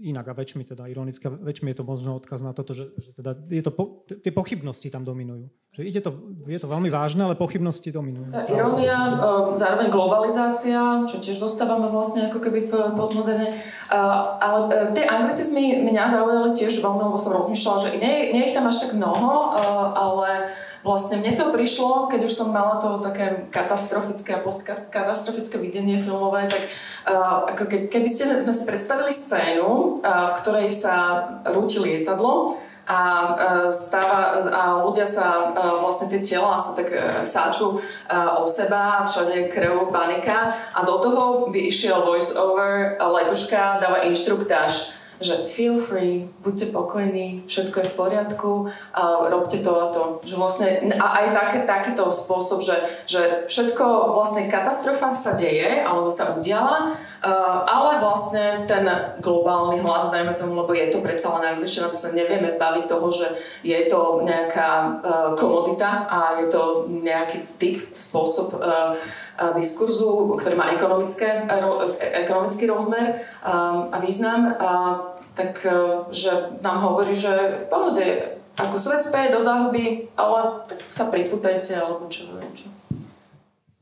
S2: inak a väčšmi teda ironicky, väčšmi je to možno odkaz na toto, že, že teda je to po, tie pochybnosti tam dominujú. Že ide to, je to veľmi vážne, ale pochybnosti dominujú.
S3: Tá irónia, um, zároveň globalizácia, čo tiež zostávame vlastne ako keby v postmoderne. Ale tie anglicizmy mňa zaujali tiež veľmi, lebo som rozmýšľala, že nie, nie ich tam až tak mnoho, ale vlastne mne to prišlo, keď už som mala to také katastrofické a postkatastrofické videnie filmové, tak uh, ako ke, keby ste, sme si predstavili scénu, uh, v ktorej sa rúti lietadlo a, e, stáva, a ľudia sa, vlastne tie tela sa tak sáču o seba, všade krv, panika a do toho by išiel voice over, letuška dáva inštruktáž že feel free, buďte pokojní, všetko je v poriadku, a robte to a to. Že vlastne, a aj také, takýto spôsob, že, že všetko, vlastne katastrofa sa deje, alebo sa udiala, ale vlastne ten globálny hlas, dajme tomu, lebo je to predsa len angličtina, na to sa nevieme zbaviť toho, že je to nejaká uh, komodita a je to nejaký typ, spôsob uh, diskurzu, ktorý má ekonomické, ekonomický rozmer a význam. Uh, tak že nám hovorí, že v pohode, ako svet speje do záhuby, ale tak sa priputajte, alebo čo viem čo.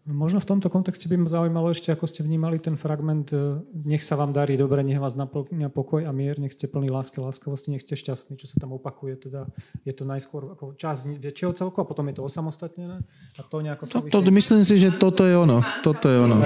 S2: Možno v tomto kontexte by ma zaujímalo ešte, ako ste vnímali ten fragment e, nech sa vám darí dobre, nech vás naplňa pokoj a mier, nech ste plní lásky, láskavosti, nech ste šťastní, čo sa tam opakuje. Teda je to najskôr ako časť väčšieho celku a potom je to osamostatnené a to nejako
S1: to, to, myslím si, že toto je ono. Toto je ono.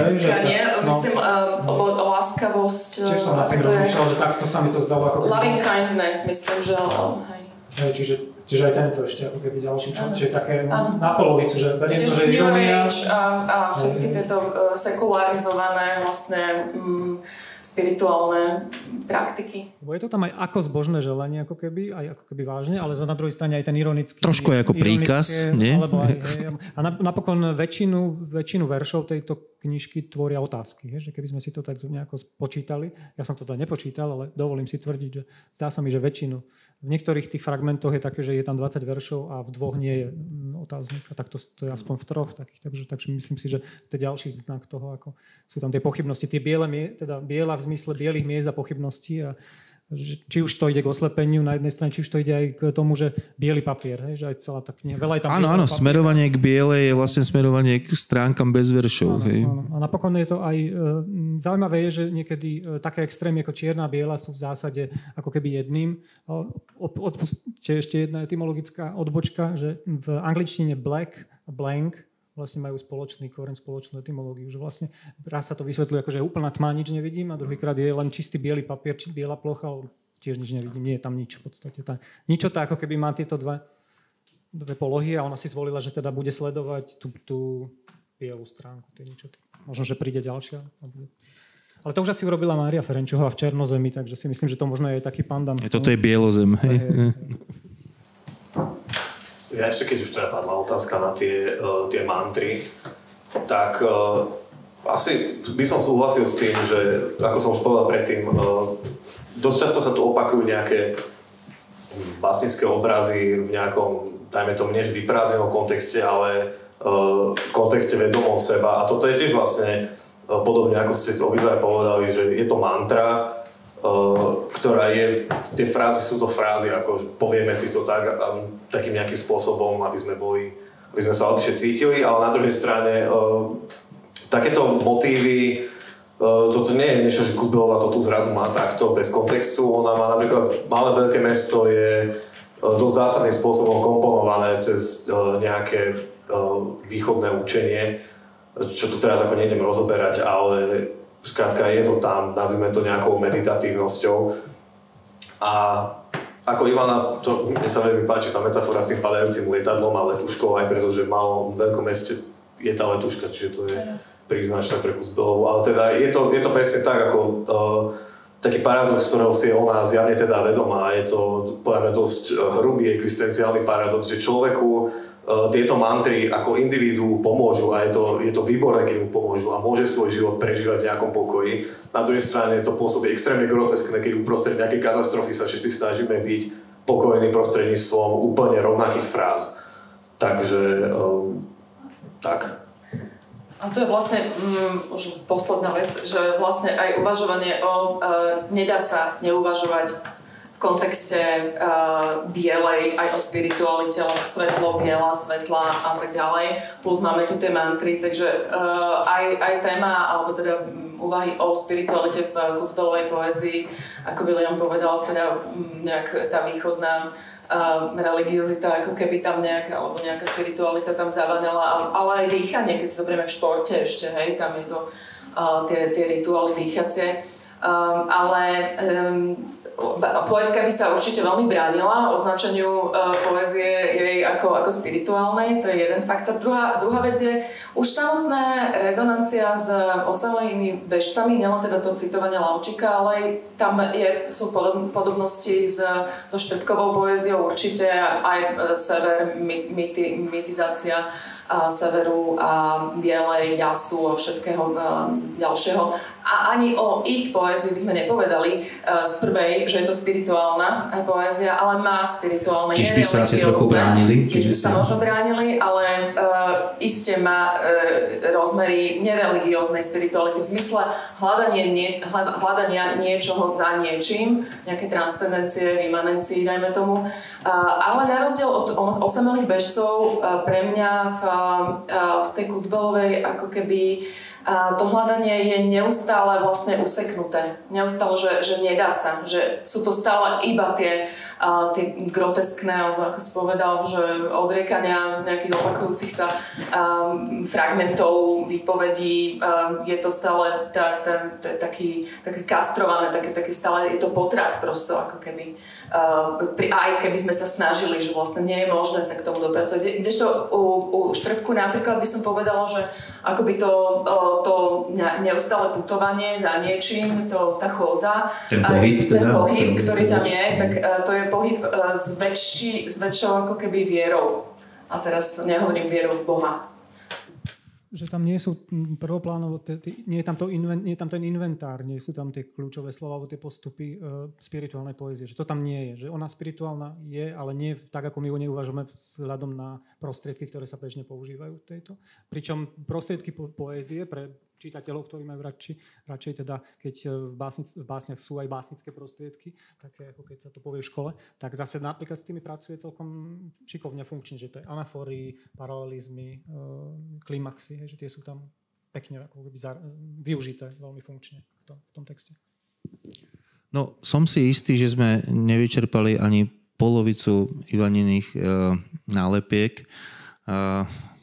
S3: Nie, no. myslím, uh, láskavosť.
S2: Čiže som na tým rozmýšľal, že takto sa mi to zdalo. Ako
S3: loving kindness, myslím, že... Hej.
S2: Hej, čiže Čiže aj tento ešte ako keby ďalší člen, čiže také ano. na polovicu, že beriem to, že
S3: ironia. A, a všetky tieto uh, sekularizované vlastne um, spirituálne praktiky.
S2: Bo je to tam aj ako zbožné želanie, ako keby, aj ako keby vážne, ale za na druhej strane aj ten ironický...
S1: Trošku ako príkaz, nie?
S2: Alebo aj, hej, a napokon väčšinu, väčšinu veršov tejto knižky tvoria otázky. Hej, že keby sme si to tak nejako spočítali, ja som to teda nepočítal, ale dovolím si tvrdiť, že zdá sa mi, že väčšinu v niektorých tých fragmentoch je také, že je tam 20 veršov a v dvoch nie je mm, otáznik. A tak to, to je aspoň v troch takých. Takže, takže myslím si, že to je ďalší znak toho, ako sú tam tie pochybnosti. Tie biele, teda biela v zmysle bielých miest a pochybností a, či už to ide k oslepeniu na jednej strane, či už to ide aj k tomu, že biely papier, hej, že aj celá tá kniha. Veľa je tam
S1: áno, áno, papier. smerovanie k bielej je vlastne smerovanie k stránkam bez veršov. Áno, hej. Áno.
S2: A napokon je to aj, e, zaujímavé je, že niekedy e, také extrémy ako čierna a biela sú v zásade ako keby jedným. Odpustite ešte jedna etymologická odbočka, že v angličtine black blank vlastne majú spoločný koreň, spoločnú etymológiu. Že vlastne raz sa to vysvetľuje ako, že úplná tma, nič nevidím a druhýkrát je len čistý biely papier, či biela plocha, ale tiež nič nevidím. Nie je tam nič v podstate. Tá, ničota ako keby má tieto dve, dve polohy a ona si zvolila, že teda bude sledovať tú, tú bielú stránku tej ničoty. Možno, že príde ďalšia. Ale to už asi urobila Mária Ferenčová v Černozemi, takže si myslím, že to možno je taký pandam.
S1: Je toto je bielozem. Hej. Hej.
S4: Ja ešte keď už teda padla otázka na tie, uh, tie mantry, tak uh, asi by som súhlasil s tým, že ako som už povedal predtým, uh, dosť často sa tu opakujú nejaké básnické obrazy v nejakom, dajme tomu, než vyprázdnenom kontexte, ale uh, kontexte vedomom seba. A toto je tiež vlastne uh, podobne, ako ste obidva povedali, že je to mantra, ktorá je, tie frázy sú to frázy, ako povieme si to tak, takým nejakým spôsobom, aby sme boli, aby sme sa lepšie cítili, ale na druhej strane takéto motívy, toto nie je niečo, že Kuzbelová to tu zrazu má takto, bez kontextu. Ona má napríklad, malé veľké mesto je dosť zásadným spôsobom komponované cez nejaké východné učenie, čo tu teraz ako nejdem rozoberať, ale Skrátka je to tam, nazvime to nejakou meditatívnosťou. A ako Ivana, to, mne sa veľmi páči tá metafora s tým padajúcim lietadlom a letuškou, aj preto, že v malom veľkom meste je tá letuška, čiže to je príznačné pre Kuzbelovu. Ale teda je to, je to presne tak, ako uh, taký paradox, ktorého si je ona zjavne teda vedomá. Je to, povedzme, dosť hrubý existenciálny paradox, že človeku E, tieto mantry ako individu pomôžu a je to, je to výborné, keď mu pomôžu a môže svoj život prežívať v nejakom pokoji. Na druhej strane to pôsobí extrémne groteskné, keď uprostred nejakej katastrofy sa všetci snažíme byť pokojní prostredníctvom úplne rovnakých fráz. Takže um, tak.
S3: A to je vlastne um, už posledná vec, že vlastne aj uvažovanie o uh, nedá sa neuvažovať kontexte uh, bielej, aj o spiritualite, svetlo, biela, svetla a tak ďalej. Plus máme tu tie mantry, takže uh, aj, aj téma, alebo teda úvahy o spiritualite v Kucbelovej poezii, ako William povedal, teda nejak tá východná uh, religiozita, ako keby tam nejaká, alebo nejaká spiritualita tam zavanela, ale aj dýchanie, keď sa zoberieme v športe ešte, hej, tam je to uh, tie, tie rituály dýchacie. Um, ale um, poetka by sa určite veľmi bránila označeniu uh, poezie jej ako, ako spirituálnej, to je jeden faktor. Druhá, druhá vec je už samotná rezonancia s osamelými bežcami, nielen teda to citovanie Laučika, ale tam je, sú podobnosti s, so štrbkovou poéziou určite, aj e, sever, a severu a bielej jasu a všetkého ďalšieho. A ani o ich poézii by sme nepovedali uh, z prvej, že je to spirituálna poézia, ale má spirituálne.
S1: Tiež by sa asi trochu bránili.
S3: Tiež by sa možno bránili, ale uh, iste má uh, rozmery nereligióznej spirituality v zmysle hľadanie nie, hľadania niečoho za niečím, nejaké transcendencie, imanencii, dajme tomu. Uh, ale na rozdiel od osamelých bežcov uh, pre mňa v v tej Kucbelovej ako keby to hľadanie je neustále vlastne useknuté. Neustále, že, že nedá sa. Že sú to stále iba tie, uh, tie groteskné, alebo ako si povedal, že odriekania nejakých opakujúcich sa um, fragmentov, výpovedí. Um, je to stále tá, tá, tá, taký, také kastrované, také, také stále, je to potrat prosto, ako keby. Uh, pri, aj keby sme sa snažili, že vlastne nie je možné sa k tomu dopracovať. Kdežto u, u Štrbku napríklad by som povedala, že akoby to, uh, to neustále putovanie za niečím, to, tá chôdza,
S1: ten pohyb,
S3: ten teda, pohyb ktorý tam je, tak uh, to je pohyb uh, s, väčší, s väčšou ako keby vierou. A teraz nehovorím vierou Boha,
S2: že tam nie sú prvoplánovo, nie je tam, nie je tam ten inventár, nie sú tam tie kľúčové slova alebo tie postupy uh, spirituálnej poézie. Že to tam nie je. Že ona spirituálna je, ale nie tak, ako my nej uvažujeme vzhľadom na prostriedky, ktoré sa bežne používajú tejto. Pričom prostriedky po- poézie pre čitateľov, ktorí majú radši, radšej teda, keď e, v, básnic, v básniach sú aj básnické prostriedky, také ako keď sa to povie v škole, tak zase napríklad s tými pracuje celkom šikovne funkčne, že to je anafory, paralelizmy, e, klimaxy, že tie sú tam pekne ako keby za, využité veľmi funkčne v tom, v tom texte.
S1: No, som si istý, že sme nevyčerpali ani polovicu Ivaniných e, nálepiek. E,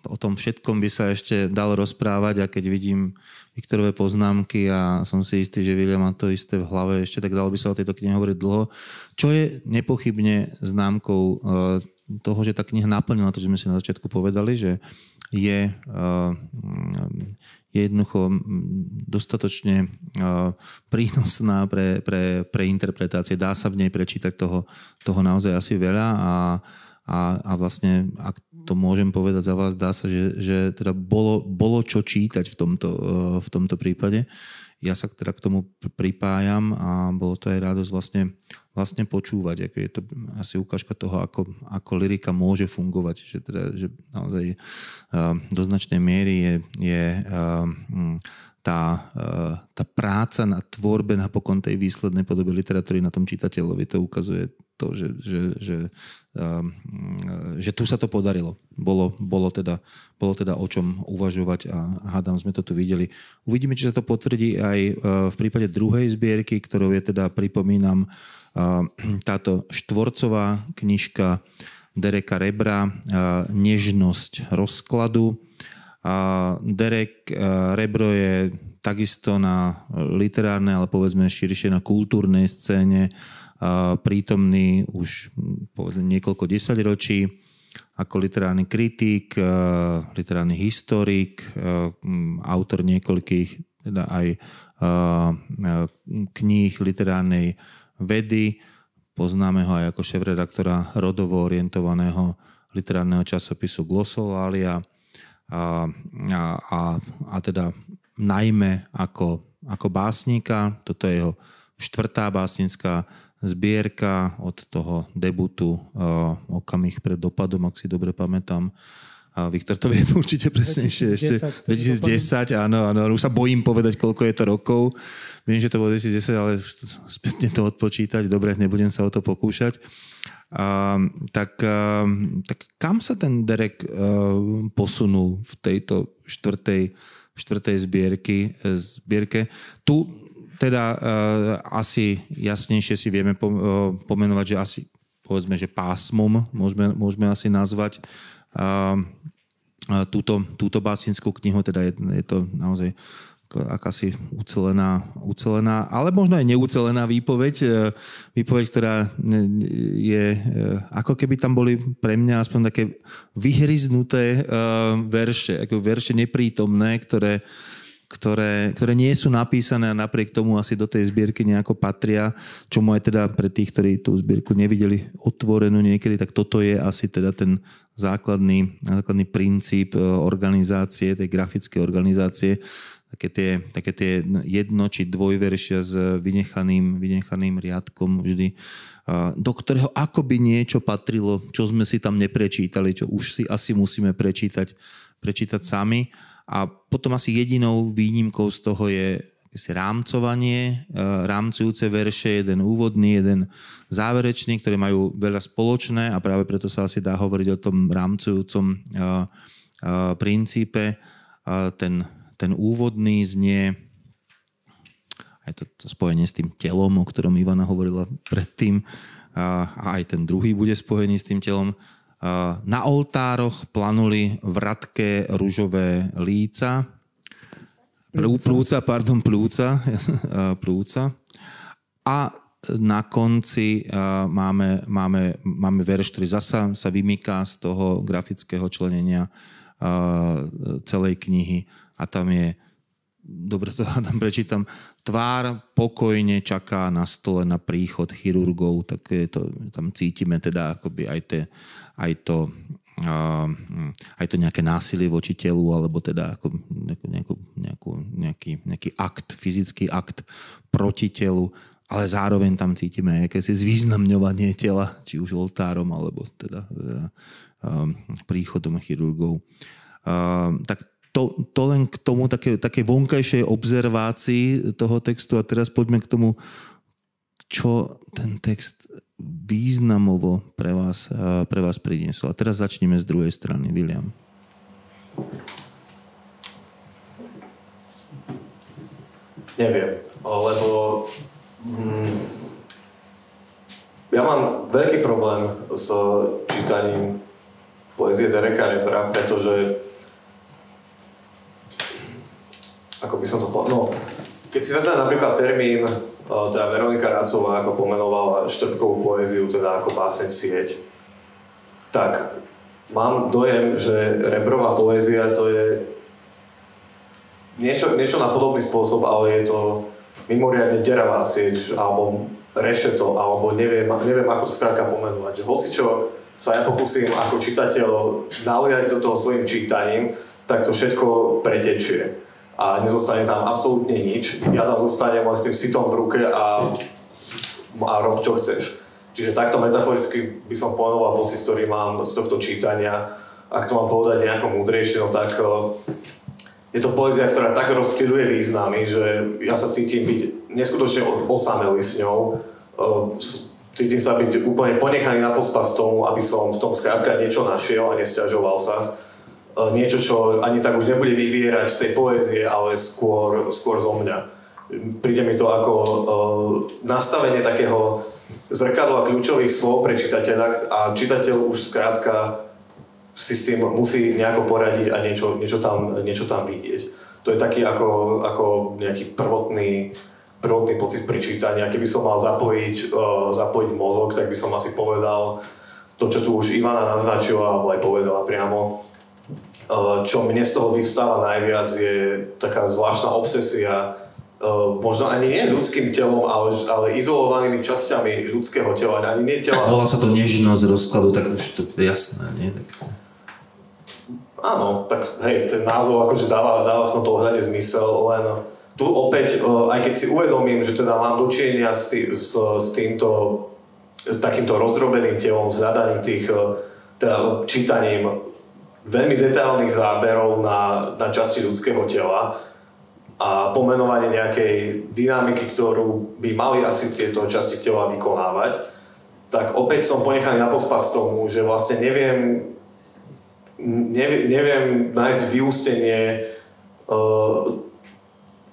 S1: o tom všetkom by sa ešte dalo rozprávať a keď vidím Viktorové poznámky a som si istý, že William má to isté v hlave ešte, tak dalo by sa o tejto knihe hovoriť dlho. Čo je nepochybne známkou eh, toho, že tá kniha naplnila to, že sme si na začiatku povedali, že je, eh, je jednoducho dostatočne eh, prínosná pre, pre, pre interpretácie. Dá sa v nej prečítať toho, toho naozaj asi veľa a, a, a vlastne, ak to môžem povedať za vás, dá sa, že, že teda bolo, bolo čo čítať v tomto, eh, v tomto prípade. Ja sa teda k tomu pripájam a bolo to aj radosť vlastne, vlastne počúvať. Ako je to asi ukážka toho, ako, ako lyrika môže fungovať. Že, teda, že naozaj uh, do značnej miery je, je uh, tá, tá práca na tvorbe napokon tej výslednej podoby literatúry na tom čitateľovi. To ukazuje to, že, že, že, um, že tu sa to podarilo. Bolo, bolo, teda, bolo teda o čom uvažovať a hádam sme to tu videli. Uvidíme, či sa to potvrdí aj uh, v prípade druhej zbierky, ktorou je teda, pripomínam, uh, táto štvorcová knižka Dereka Rebra Nežnosť rozkladu. Derek Rebro je takisto na literárnej, ale povedzme širšie na kultúrnej scéne prítomný už povedzme, niekoľko desaťročí ako literárny kritik, literárny historik, autor niekoľkých teda aj kníh literárnej vedy. Poznáme ho aj ako šéf-redaktora rodovo orientovaného literárneho časopisu Glossolalia a, a, a, a teda najmä ako, ako básnika. Toto je jeho štvrtá básnická zbierka od toho debutu uh, okamih pred dopadom, ak si dobre pamätám. A Viktor to vie určite presnejšie ešte. 2010, áno, áno, už sa bojím povedať, koľko je to rokov. Viem, že to bolo 2010, ale spätne to odpočítať. Dobre, nebudem sa o to pokúšať. Uh, tak, uh, tak kam sa ten Derek uh, posunul v tejto štvrtej, štvrtej zbierky, zbierke? Tu teda uh, asi jasnejšie si vieme uh, pomenovať, že asi povedzme, že pásmom môžeme, môžeme asi nazvať uh, túto, túto básnickú knihu, teda je, je to naozaj akási ucelená, ucelená, ale možno aj neucelená výpoveď. Výpoveď, ktorá je, ako keby tam boli pre mňa aspoň také vyhryznuté verše, ako verše neprítomné, ktoré, ktoré, ktoré nie sú napísané a napriek tomu asi do tej zbierky nejako patria, čo aj teda pre tých, ktorí tú zbierku nevideli otvorenú niekedy, tak toto je asi teda ten základný, základný princíp e, organizácie, tej grafickej organizácie, také tie, také tie jedno či dvojveršia s vynechaným, vynechaným riadkom vždy, e, do ktorého akoby niečo patrilo, čo sme si tam neprečítali, čo už si asi musíme prečítať, prečítať sami a potom asi jedinou výnimkou z toho je rámcovanie, e, rámcujúce verše, jeden úvodný, jeden záverečný, ktoré majú veľa spoločné a práve preto sa asi dá hovoriť o tom rámcujúcom e, e, princípe. Ten, ten úvodný znie aj to, to spojenie s tým telom, o ktorom Ivana hovorila predtým, a aj ten druhý bude spojený s tým telom. Na oltároch planuli vratké ružové líca, plúca, pardon, plúca, plúca. A na konci máme, máme, máme verš, ktorý zasa sa vymýka z toho grafického členenia celej knihy. A tam je, dobre to tam prečítam, tvár pokojne čaká na stole na príchod chirurgov, tak je to, tam cítime teda akoby aj, te, aj to hm, aj to nejaké násilie voči telu, alebo teda ako nejakú, nejakú, nejaký, nejaký akt, fyzický akt proti telu, ale zároveň tam cítime akési zvýznamňovanie tela, či už oltárom, alebo teda, teda um, príchodom chirurgov. Um, tak to, to len k tomu také, také vonkajšej obzervácii toho textu a teraz poďme k tomu, čo ten text významovo pre vás, pre vás priniesol. A teraz začneme z druhej strany. William.
S4: Neviem, lebo hm, ja mám veľký problém s čítaním poezie Dereka Rebra, pretože ako by som to povedal, no, keď si vezme napríklad termín teda Veronika Racová ako pomenovala štrbkovú poéziu, teda ako báseň sieť, tak mám dojem, že Rebrová poézia to je niečo, niečo na podobný spôsob, ale je to mimoriadne deravá sieť, alebo rešeto, alebo neviem, neviem ako to skrátka pomenovať. Že hoci čo sa ja pokúsim ako čitateľ naliať do toho svojim čítaním, tak to všetko pretečie a nezostane tam absolútne nič. Ja tam zostanem len s tým sitom v ruke a, a rob čo chceš. Čiže takto metaforicky by som pomenoval pocit, ktorý mám z tohto čítania. Ak to mám povedať nejako múdrejšie, no tak e, je to poézia, ktorá tak rozptýluje významy, že ja sa cítim byť neskutočne osamelý s ňou. E, cítim sa byť úplne ponechaný na pospas tomu, aby som v tom skrátka niečo našiel a nestiažoval sa niečo, čo ani tak už nebude vyvierať z tej poézie, ale skôr, skôr zo mňa. Príde mi to ako uh, nastavenie takého zrkadla kľúčových slov pre čitateľa a čitateľ už skrátka si s tým musí nejako poradiť a niečo, niečo, tam, niečo tam vidieť. To je taký ako, ako nejaký prvotný, prvotný pocit pri čítaní. A keby som mal zapojiť, uh, zapojiť mozog, tak by som asi povedal to, čo tu už Ivana naznačila, alebo aj povedala priamo, čo mne z toho vyvstáva najviac je taká zvláštna obsesia eh, možno ani nie ľudským telom, ale, ale izolovanými časťami ľudského tela, ani nie tela.
S1: Tak volá sa to nežnosť rozkladu, tak už to je jasné, nie? Tak...
S4: Áno, tak hej, ten názov akože dáva, dáva v tomto ohľade zmysel, len tu opäť, eh, aj keď si uvedomím, že teda mám dočinenia s, tý, s, s týmto takýmto rozdrobeným telom, s hľadaním tých, teda čítaním veľmi detailných záberov na, na časti ľudského tela a pomenovanie nejakej dynamiky, ktorú by mali asi tieto časti tela vykonávať, tak opäť som ponechaný na pospas tomu, že vlastne neviem, neviem, neviem nájsť vyústenie uh,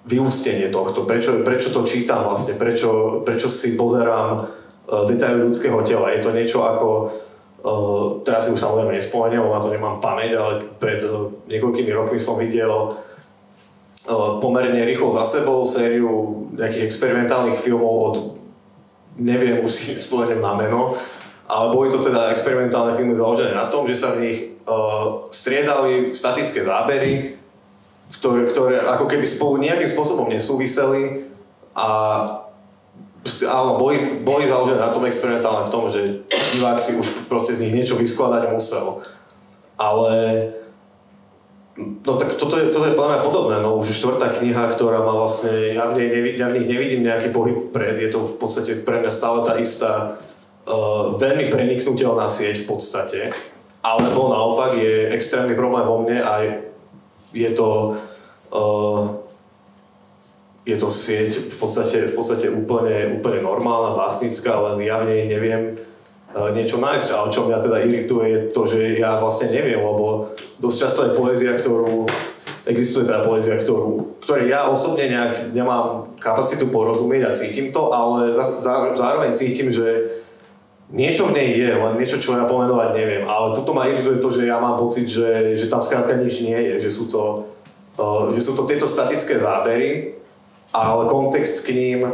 S4: vyústenie tohto, prečo, prečo to čítam vlastne, prečo, prečo si pozerám uh, detaily ľudského tela. Je to niečo ako Uh, teraz si už samozrejme nespomeniem, na to nemám pamäť, ale pred uh, niekoľkými rokmi som videl pomerne rýchlo za sebou sériu nejakých experimentálnych filmov od, neviem, už si spomeniem na meno, ale boli to teda experimentálne filmy založené na tom, že sa v nich uh, striedali statické zábery, ktoré, ktoré ako keby spolu nejakým spôsobom nesúviseli a áno, boli, boli založené na tom experimentálne v tom, že divák si už proste z nich niečo vyskladať musel. Ale No tak toto je, toto je podľa podobné, no už štvrtá kniha, ktorá má vlastne, ja v, nej nevi, ja v nich nevidím nejaký pohyb vpred, je to v podstate pre mňa stále tá istá uh, veľmi preniknutelná sieť v podstate, alebo naopak je extrémny problém vo mne a je to uh, je to sieť v podstate, v podstate úplne, úplne normálna, básnická, len ja v nej neviem niečo nájsť. Ale čo mňa teda irituje je to, že ja vlastne neviem, lebo dosť často je poézia, ktorú existuje teda poézia, ktorú, ktorej ja osobne nejak nemám kapacitu porozumieť a cítim to, ale zároveň cítim, že niečo v nej je, len niečo, čo ja pomenovať neviem. Ale toto ma irituje to, že ja mám pocit, že, že tam skrátka nič nie je, že sú to, uh, že sú to tieto statické zábery, ale kontext k ním uh,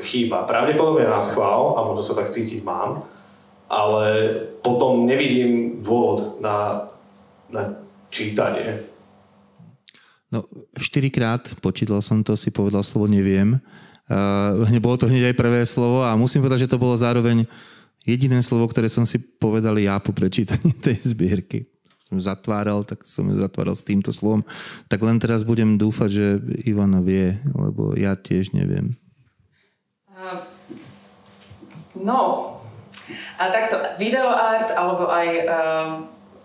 S4: chýba. Pravdepodobne na schvál, a možno sa tak cítiť mám, ale potom nevidím dôvod na, na čítanie.
S1: No, štyrikrát, počítal som to, si povedal slovo neviem. Uh, bolo to hneď aj prvé slovo a musím povedať, že to bolo zároveň jediné slovo, ktoré som si povedal ja po prečítaní tej zbierky. Zatváral, tak som ju zatváral s týmto slovom. Tak len teraz budem dúfať, že Ivana vie, lebo ja tiež neviem.
S3: No, a takto videoart alebo aj uh,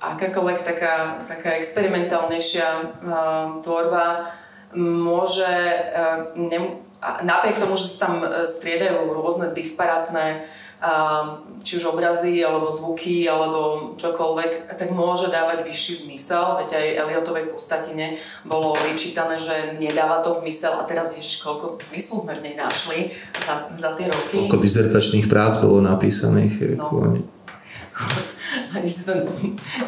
S3: akákoľvek taká, taká experimentálnejšia uh, tvorba môže, uh, ne, napriek tomu, že sa tam striedajú rôzne disparátne či už obrazy, alebo zvuky, alebo čokoľvek, tak môže dávať vyšší zmysel. Veď aj Eliotovej pustatine bolo vyčítané, že nedáva to zmysel a teraz ježiš, koľko zmyslu sme v nej našli za, za tie roky.
S1: Koľko dizertačných prác bolo napísaných. No
S3: ani si to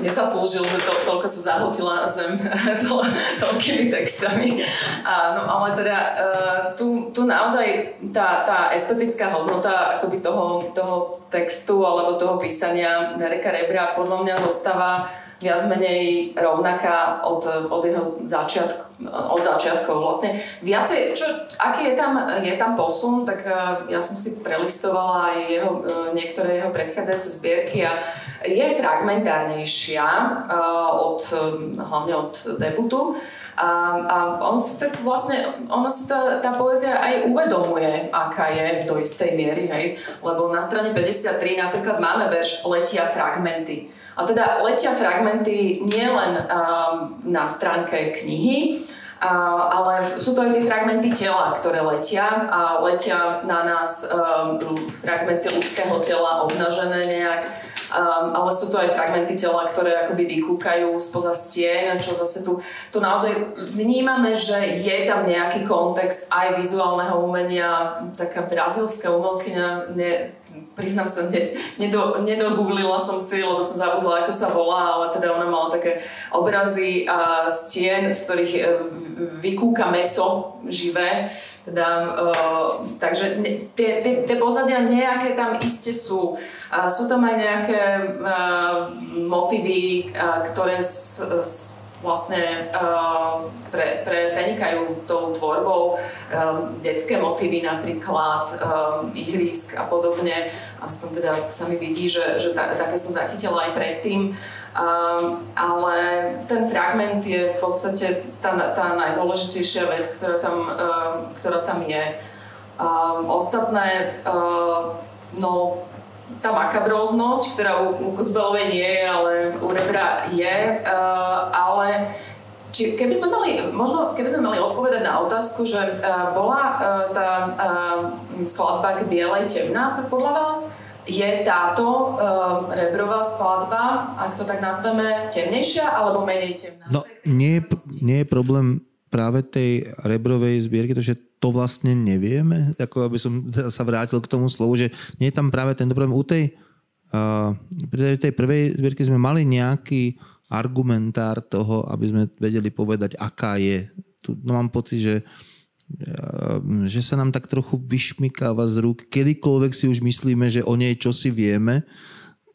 S3: nezaslúžil, že to, toľko sa zahltila zem to, toľkými textami. A, no ale teda uh, tu, tu naozaj tá, tá estetická hodnota akoby toho, toho textu alebo toho písania Dereka Rebra podľa mňa zostáva viac menej rovnaká od, od jeho začiatku, od začiatkov. Vlastne viacej, čo, aký je tam, je tam posun, tak uh, ja som si prelistovala aj jeho, uh, niektoré jeho predchádzajúce zbierky a je fragmentárnejšia uh, od, hlavne od debutu. A, a on si tak vlastne, ona si tá, tá poézia aj uvedomuje, aká je do istej miery, hej. Lebo na strane 53 napríklad máme verš Letia fragmenty. A teda letia fragmenty nielen um, na stránke knihy, ale sú to aj tie fragmenty tela, ktoré letia. A letia na nás um, fragmenty ľudského tela obnažené nejak, um, ale sú to aj fragmenty tela, ktoré akoby vykúkajú spoza stien, čo zase tu, tu naozaj vnímame, že je tam nejaký kontext aj vizuálneho umenia, taká brazilská umelkyňa, priznám sa, ne, nedo, nedogooglila som si, lebo som zabudla, ako sa volá, ale teda ona mala také obrazy a stien, z ktorých e, vykúka meso živé. Teda, uh, takže tie, tie, tie pozadia nejaké tam iste sú. A sú tam aj nejaké uh, motívy, uh, ktoré s, s, vlastne uh, pre, pre, prenikajú tou tvorbou. Um, detské motívy napríklad, um, ihrisk a podobne. Aspoň teda sa mi vidí, že, že ta, také som zachytila aj predtým. Um, ale ten fragment je v podstate tá, tá najdôležitejšia vec, ktorá tam, uh, ktorá tam je. Um, ostatné, uh, no tá makabróznosť, ktorá u, u Kutzbelovej nie je, ale u Rebra je, uh, ale či keby sme mali, možno keby sme mali odpovedať na otázku, že uh, bola uh, tá uh, skladba k Bielej temná podľa vás, je táto uh, rebrová skladba, ak to tak nazveme, temnejšia alebo menej temná?
S1: No, nie, nie je problém práve tej rebrovej zbierky, to, že to vlastne nevieme, ako aby som sa vrátil k tomu slovu, že nie je tam práve ten problém. U tej, uh, pri tej prvej zbierke sme mali nejaký argumentár toho, aby sme vedeli povedať, aká je tu no mám pocit, že že sa nám tak trochu vyšmikáva z rúk. Kedykoľvek si už myslíme, že o nej čo si vieme,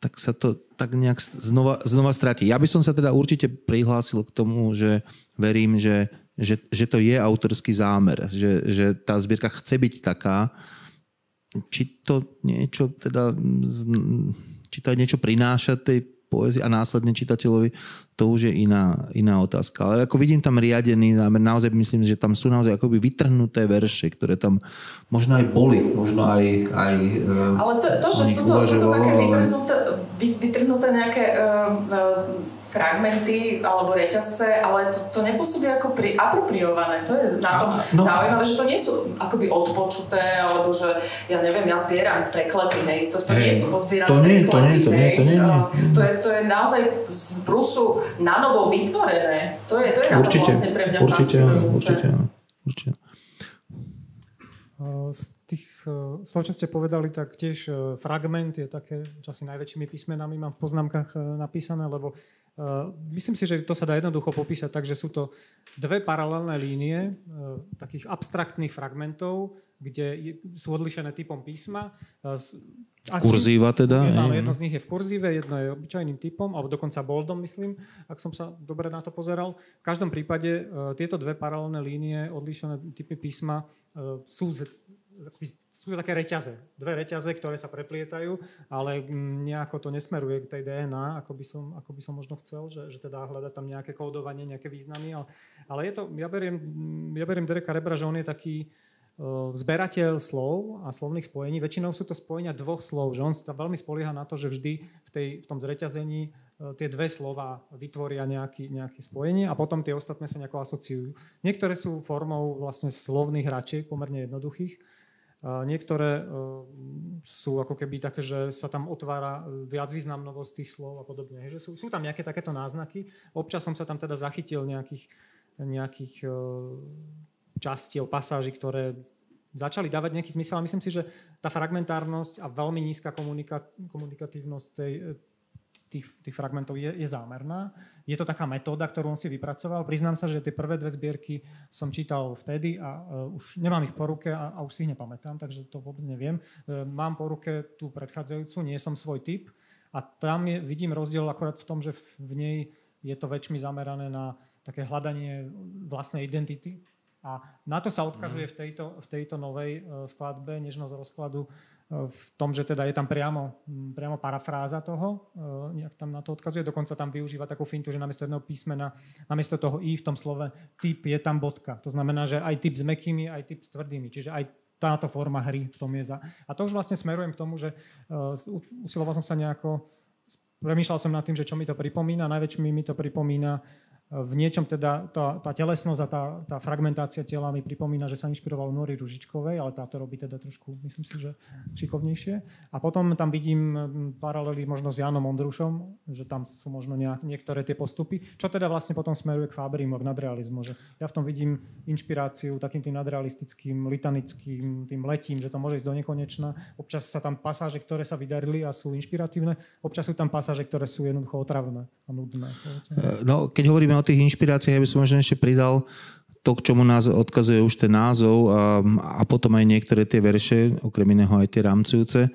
S1: tak sa to tak nejak znova, znova stratí. Ja by som sa teda určite prihlásil k tomu, že verím, že, že, že to je autorský zámer, že, že tá zbierka chce byť taká, či to niečo teda, či to niečo prináša tej poézii a následne čitateľovi, to už je iná, iná otázka. Ale ako vidím tam riadený zámer, naozaj myslím, že tam sú naozaj akoby vytrhnuté verše, ktoré tam možno aj boli, možno aj, aj
S3: Ale to, to že sú to, sú to také vytrhnuté, vytrhnuté nejaké uh, uh, fragmenty alebo reťazce, ale to, to nepôsobí ako pri, apropriované. To je na tom no. zaujímavé, že to nie sú akoby odpočuté, alebo že ja neviem, ja zbieram preklady, hej, to, to hey, nie sú pozbierané
S1: to nie, preklady, to nie, to nie, to nie, nie.
S3: To, je, to je naozaj z brusu na novo vytvorené. To je, to je na určite, to vlastne pre mňa
S1: určite, určite, určite.
S2: Z tých slov, čo ste povedali, tak tiež fragment je také, čo asi najväčšími písmenami mám v poznámkach napísané, lebo Uh, myslím si, že to sa dá jednoducho popísať tak, že sú to dve paralelné línie uh, takých abstraktných fragmentov, kde sú odlišené typom písma. Uh,
S1: Kurzíva teda?
S2: Jedno, jedno z nich je v kurzíve, jedno je obyčajným typom, alebo dokonca boldom, myslím, ak som sa dobre na to pozeral. V každom prípade tieto dve paralelné línie, odlišené typy písma, sú z, sú to také reťaze, dve reťaze, ktoré sa preplietajú, ale mm, nejako to nesmeruje k tej DNA, ako by som, ako by som možno chcel, že, že teda hľadať tam nejaké kódovanie, nejaké významy. Ale, ale je to, ja beriem, ja beriem Dereka Rebra, že on je taký uh, zberateľ slov a slovných spojení. Väčšinou sú to spojenia dvoch slov, že on sa veľmi spolieha na to, že vždy v, tej, v tom zreťazení uh, tie dve slova vytvoria nejaký, nejaké spojenie a potom tie ostatné sa nejako asociujú. Niektoré sú formou vlastne slovných hračiek, pomerne jednoduchých, Niektoré e, sú ako keby také, že sa tam otvára e, viac významnovosť tých slov a podobne. Že sú, sú tam nejaké takéto náznaky. Občas som sa tam teda zachytil nejakých, nejakých e, častí, pasáží, ktoré začali dávať nejaký zmysel. A myslím si, že tá fragmentárnosť a veľmi nízka komunika- komunikatívnosť tej, tých, tých fragmentov je, je zámerná. Je to taká metóda, ktorú on si vypracoval. Priznám sa, že tie prvé dve zbierky som čítal vtedy a uh, už nemám ich po ruke a, a už si ich nepamätám, takže to vôbec neviem. Uh, mám po ruke tú predchádzajúcu, nie som svoj typ a tam je, vidím rozdiel akorát v tom, že v nej je to väčšmi zamerané na také hľadanie vlastnej identity. A na to sa odkazuje v tejto, v tejto novej uh, skladbe Nežnosť rozkladu v tom, že teda je tam priamo, priamo parafráza toho, e, nejak tam na to odkazuje, dokonca tam využíva takú fintu, že namiesto jedného písmena, namiesto toho i v tom slove typ je tam bodka. To znamená, že aj typ s mekými, aj typ s tvrdými. Čiže aj táto forma hry v tom je za. A to už vlastne smerujem k tomu, že uh, usiloval som sa nejako, premýšľal som nad tým, že čo mi to pripomína. Najväčšmi mi to pripomína v niečom teda tá, tá telesnosť a tá, tá fragmentácia tela mi pripomína, že sa inšpiroval Nori Ružičkovej, ale táto robí teda trošku, myslím si, že šikovnejšie. A potom tam vidím paralely možno s Janom Ondrušom, že tam sú možno nejak, niektoré tie postupy, čo teda vlastne potom smeruje k Fábrimu, k nadrealizmu. Že ja v tom vidím inšpiráciu takým tým nadrealistickým, litanickým, tým letím, že to môže ísť do nekonečna. Občas sa tam pasáže, ktoré sa vydarili a sú inšpiratívne, občas sú tam pasáže, ktoré sú jednoducho otravné a nudné.
S1: No, keď hovoríme o tých inšpiráciách, ja by som možno ešte pridal to, k čomu nás odkazuje už ten názov a, a potom aj niektoré tie verše, okrem iného aj tie rámcujúce.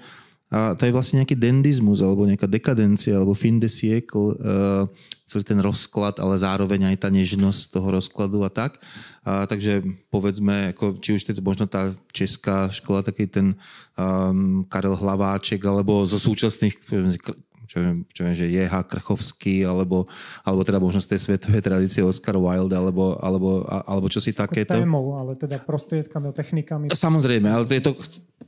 S1: A to je vlastne nejaký dendizmus, alebo nejaká dekadencia, alebo fin de siècle, uh, celý ten rozklad, ale zároveň aj tá nežnosť toho rozkladu a tak. A, takže povedzme, ako, či už je to možno tá česká škola, taký ten um, Karel Hlaváček, alebo zo súčasných čo viem, čo viem že Jeha Krchovský, alebo, alebo teda možno z tej svetovej tradície Oscar Wilde, alebo, alebo, alebo čo si takéto.
S2: Témou, ale teda prostriedkami, technikami.
S1: Samozrejme, ale to je to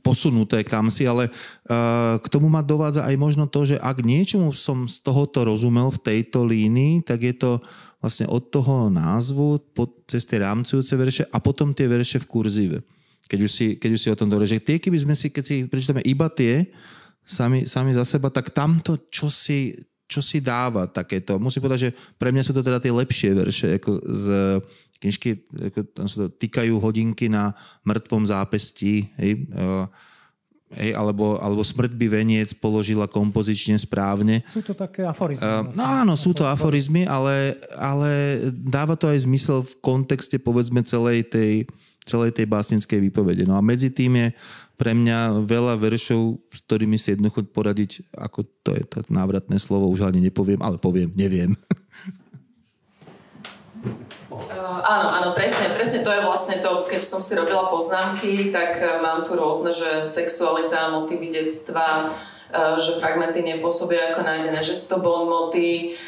S1: posunuté kam si, ale uh, k tomu ma dovádza aj možno to, že ak niečomu som z tohoto rozumel v tejto línii, tak je to vlastne od toho názvu po, cez tie rámcujúce verše a potom tie verše v kurzíve. Keď už si, keď už si o tom dobre, že tie, keby sme si, keď si prečítame iba tie, sami, sami za seba, tak tamto čo si, čo si dáva takéto. Musím povedať, že pre mňa sú to teda tie lepšie verše, ako z knižky, ako tam sa to týkajú hodinky na mŕtvom zápestí. Hej. Hej, alebo, alebo smrť by veniec položila kompozične správne.
S2: Sú to také aforizmy. Uh,
S1: no áno, sú to aforizmy, ale, ale dáva to aj zmysel v kontexte povedzme celej tej, celej tej básnickej výpovede. No a medzi tým je pre mňa veľa veršov, s ktorými si jednoducho poradiť, ako to je to návratné slovo, už ani nepoviem, ale poviem, neviem.
S3: Uh, áno, áno, presne, presne to je vlastne to, keď som si robila poznámky, tak uh, mám tu rôzne, že sexualita, motivy detstva, uh, že fragmenty nepôsobia ako nájdené, že sú to bon moty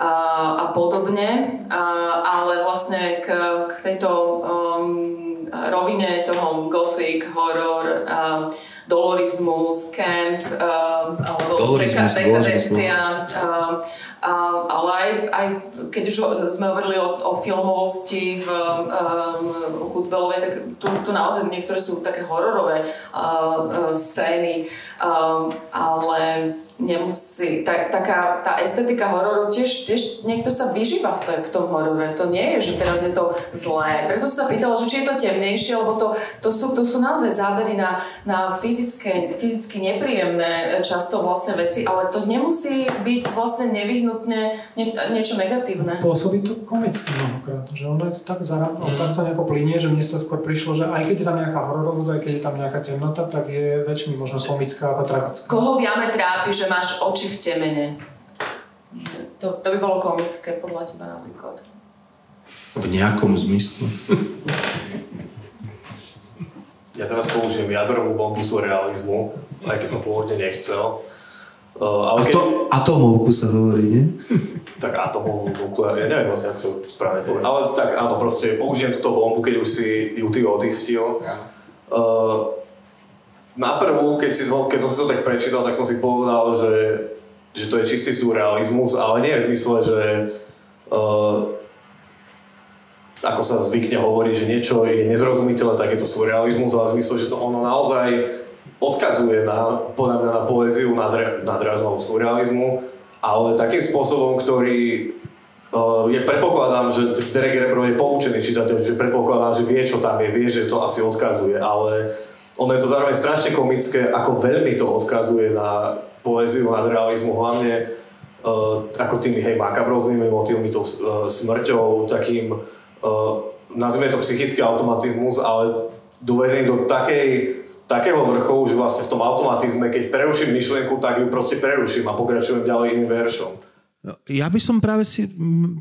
S3: a, a podobne, a, ale vlastne k, k tejto um, rovine toho gothic, horror, uh, dolorizmus, camp, uh, alebo dekadencia, uh, Uh, ale aj, aj keď už sme hovorili o, o filmovosti v um, tak tu, tu naozaj niektoré sú také hororové uh, uh, scény, uh, ale nemusí, tak, taká tá estetika hororu tiež, tiež niekto sa vyžíva v, to, v tom horore. To nie je, že teraz je to zlé. Preto som sa pýtala, že či je to temnejšie, lebo to, to, sú, to sú naozaj zábery na, na fyzické, fyzicky nepríjemné často vlastne veci, ale to nemusí byť vlastne nevyhnutne nie, niečo negatívne.
S2: Pôsobí to komicky mnohokrát, že ono je to tak zarab, mm. takto nejako plinie, že mne sa skôr prišlo, že aj keď je tam nejaká hororovosť, aj keď je tam nejaká temnota, tak je väčšmi možno komická ako tragická.
S3: Koho viame trápi, že máš oči v temene. To, to by bolo komické podľa teba napríklad.
S1: V nejakom zmysle.
S4: ja teraz použijem jadrovú bombu surrealizmu, aj keď som pôvodne nechcel. Uh, ale
S1: keď... to, atomovku sa hovorí, nie?
S4: tak atomovú bombu, ja neviem vlastne, ako sa správne povedať. Ale tak áno, proste použijem túto bombu, keď už si ju ty odistil. Uh, na prvú, keď, si, keď som si to tak prečítal, tak som si povedal, že, že to je čistý surrealizmus, ale nie v zmysle, že uh, ako sa zvykne hovoriť, že niečo je nezrozumiteľné, tak je to surrealizmus, ale v zmysle, že to ono naozaj odkazuje na, podľa mňa na poéziu nad, nad raznou surrealizmu, ale takým spôsobom, ktorý uh, je, predpokladám, že Derek Rebro je poučený čitateľ, že predpokladám, že vie, čo tam je, vie, že to asi odkazuje, ale ono je to zároveň strašne komické, ako veľmi to odkazuje na poéziu, na realizmu, hlavne uh, ako tými hej, makabroznými motívmi, tou uh, smrťou, takým, uh, nazvime to psychický automatizmus, ale dovedený do takej, takého vrchu, že vlastne v tom automatizme, keď preruším myšlienku, tak ju proste preruším a pokračujem ďalej iným veršom.
S1: Ja by som práve si...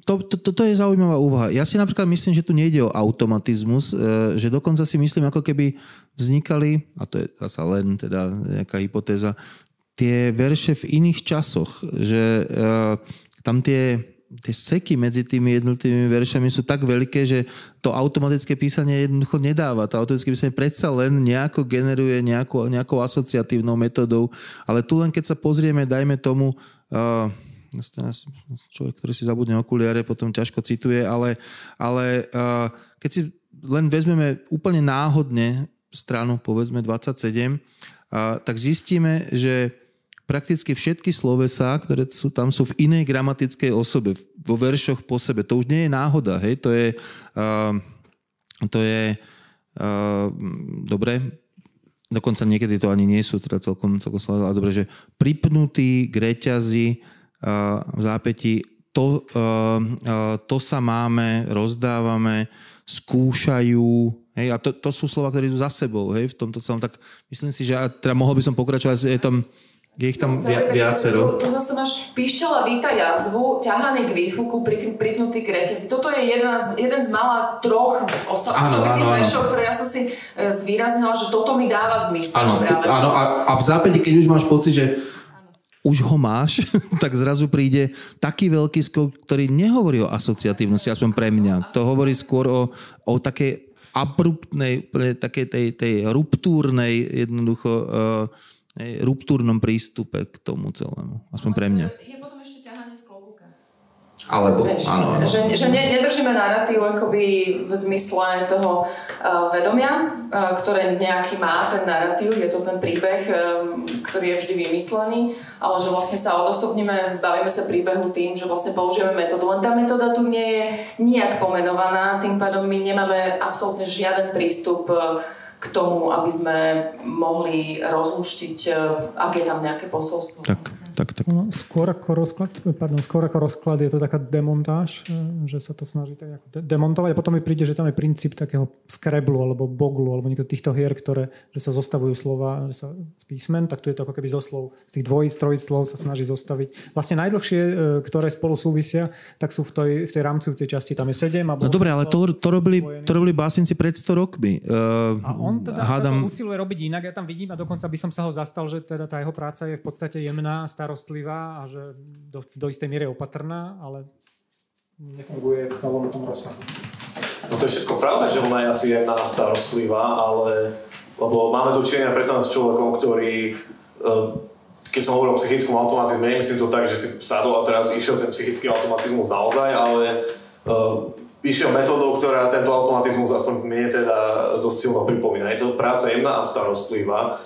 S1: To, to, toto je zaujímavá úvaha. Ja si napríklad myslím, že tu nejde o automatizmus, e, že dokonca si myslím, ako keby vznikali, a to je zase len teda nejaká hypotéza, tie verše v iných časoch, že uh, tam tie, tie seky medzi tými jednotlivými veršami sú tak veľké, že to automatické písanie jednoducho nedáva. To automatické písanie predsa len nejako generuje nejakou, nejakou asociatívnou metodou, ale tu len keď sa pozrieme, dajme tomu uh, človek, ktorý si zabudne okuliare, potom ťažko cituje, ale, ale uh, keď si len vezmeme úplne náhodne stranu, povedzme 27, uh, tak zistíme, že prakticky všetky slovesá, ktoré sú tam, sú v inej gramatickej osobe, vo veršoch po sebe. To už nie je náhoda, hej, to je, uh, to je uh, dobre, dokonca niekedy to ani nie sú teda celkom, celkom ale dobre, že pripnutý k reťazi v zápäti, to, to sa máme, rozdávame, skúšajú, hej, a to, to sú slova, ktoré idú za sebou, hej, v tomto celom, tak myslím si, že teda mohol by som pokračovať, je tam, je ich tam no, via, viacero.
S3: Tu, tu zase máš píšťala víta jazvu, ťahaný k výfuku, pri, pripnutý k reťazi. Toto je jeden z, jeden z malá troch osobných veršov, ktoré ja som si e, zvýraznila, že toto mi dáva zmysel.
S1: Áno, áno a, a v zápäti, keď už máš pocit, že už ho máš, tak zrazu príde taký veľký skok, ktorý nehovorí o asociatívnosti, aspoň pre mňa. To hovorí skôr o, o takej abruptnej, takej tej, tej ruptúrnej, jednoducho uh, ruptúrnom prístupe k tomu celému. Aspoň pre mňa.
S3: Je potom ešte ťahanie z
S1: alebo, Veš, áno, áno.
S3: Že, že ne, nedržíme narratív akoby v zmysle toho uh, vedomia, uh, ktoré nejaký má ten narratív, je to ten príbeh, um, ktorý je vždy vymyslený, ale že vlastne sa odosobníme, zbavíme sa príbehu tým, že vlastne použijeme metódu. Len tá metóda tu nie je nijak pomenovaná, tým pádom my nemáme absolútne žiaden prístup uh, k tomu, aby sme mohli rozluštiť, e, ak je tam nejaké posolstvo.
S1: Tak, tak, tak.
S2: No, skôr, ako rozklad, pardon, skôr ako rozklad je to taká demontáž, e, že sa to snaží tak de- demontovať a potom mi príde, že tam je princíp takého skreblu alebo boglu alebo niekto týchto hier, ktoré že sa zostavujú slova že sa z písmen, tak tu je to ako keby zo slov. Z tých dvojíc, trojíc slov sa snaží zostaviť. Vlastne najdlhšie, e, ktoré spolu súvisia, tak sú v tej, v tej rámcujúcej časti. Tam je sedem. A
S1: No dobre, ale to, to, robili, to robili básnici pred 100 rokmi. Uh,
S2: A on teda
S1: hádam,
S2: usiluje robiť inak, ja tam vidím a dokonca by som sa ho zastal, že teda tá jeho práca je v podstate jemná, starostlivá a že do, do istej miery opatrná, ale nefunguje v celom tom rozsahu.
S4: No to je všetko pravda, že ona je asi jedna starostlivá, ale lebo máme dočinenia predsa s človekom, ktorý eh, keď som hovoril o psychickom automatizme, nemyslím to tak, že si sadol a teraz išiel ten psychický automatizmus naozaj, ale uh, išiel metódou, ktorá tento automatizmus aspoň mne teda dosť silno pripomína. Je to práca jemná a starostlivá,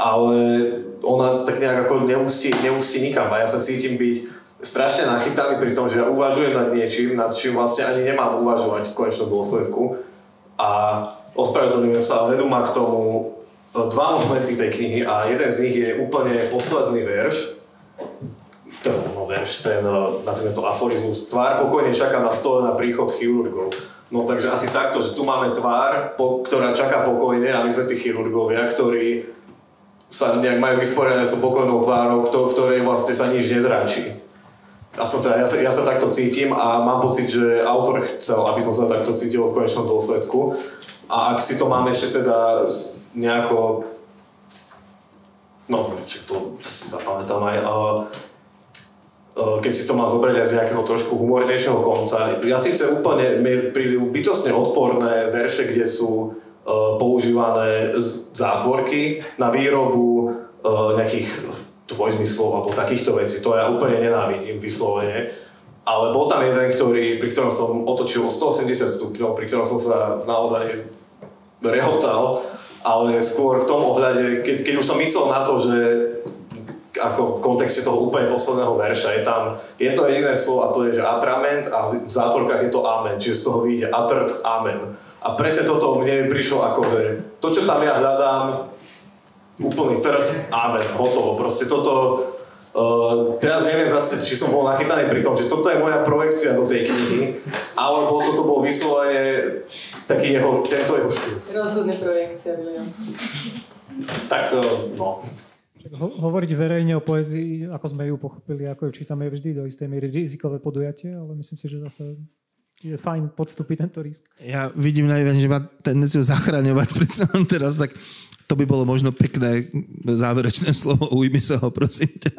S4: ale ona tak nejak ako neústi, neústi nikam a ja sa cítim byť strašne nachytaný pri tom, že ja uvažujem nad niečím, nad čím vlastne ani nemám uvažovať v konečnom dôsledku. A ospravedlňujem sa, vedú ma k tomu dva momenty tej knihy a jeden z nich je úplne posledný verš, to no, verš, ten, nazvime to aforizmus, tvár pokojne čaká na stole na príchod chirurgov. No takže asi takto, že tu máme tvár, po, ktorá čaká pokojne a my sme tí chirurgovia, ktorí sa nejak majú vysporiadať s pokojnou tvárou, v ktorej vlastne sa nič nezračí. Aspoň teda ja sa, ja sa takto cítim a mám pocit, že autor chcel, aby som sa takto cítil v konečnom dôsledku. A ak si to máme ešte teda nejako... No, či to zapamätám aj... Uh, keď si to mám zobrať aj z nejakého trošku humornejšieho konca. Ja síce úplne, mi prídu odporné verše, kde sú používané zátvorky na výrobu uh, nejakých dvojzmyslov alebo takýchto vecí. To ja úplne nenávidím vyslovene. Ale bol tam jeden, ktorý, pri ktorom som otočil o 180 stupňov, pri ktorom som sa naozaj rehotal, ale skôr v tom ohľade, keď, keď už som myslel na to, že ako v kontexte toho úplne posledného verša je tam jedno jediné slovo a to je, že atrament a v zátvorkách je to amen, čiže z toho vyjde atrt amen. A presne toto mne prišlo ako, že to, čo tam ja hľadám, úplný trd, amen, hotovo. Proste toto, uh, teraz neviem zase, či som bol nachytaný pri tom, že toto je moja projekcia do tej knihy, alebo toto bol vyslovene taký jeho, tento jeho štýl.
S3: Rozhodne projekcia, William.
S4: Tak, uh, no.
S2: Ho- hovoriť verejne o poezii, ako sme ju pochopili, ako ju čítame, je vždy do istej miery rizikové podujatie, ale myslím si, že zase je fajn podstúpiť tento risk.
S1: Ja vidím najviac, že má tendenciu zachraňovať predsa teraz, tak to by bolo možno pekné záverečné slovo, ujmi sa ho, prosím ťa,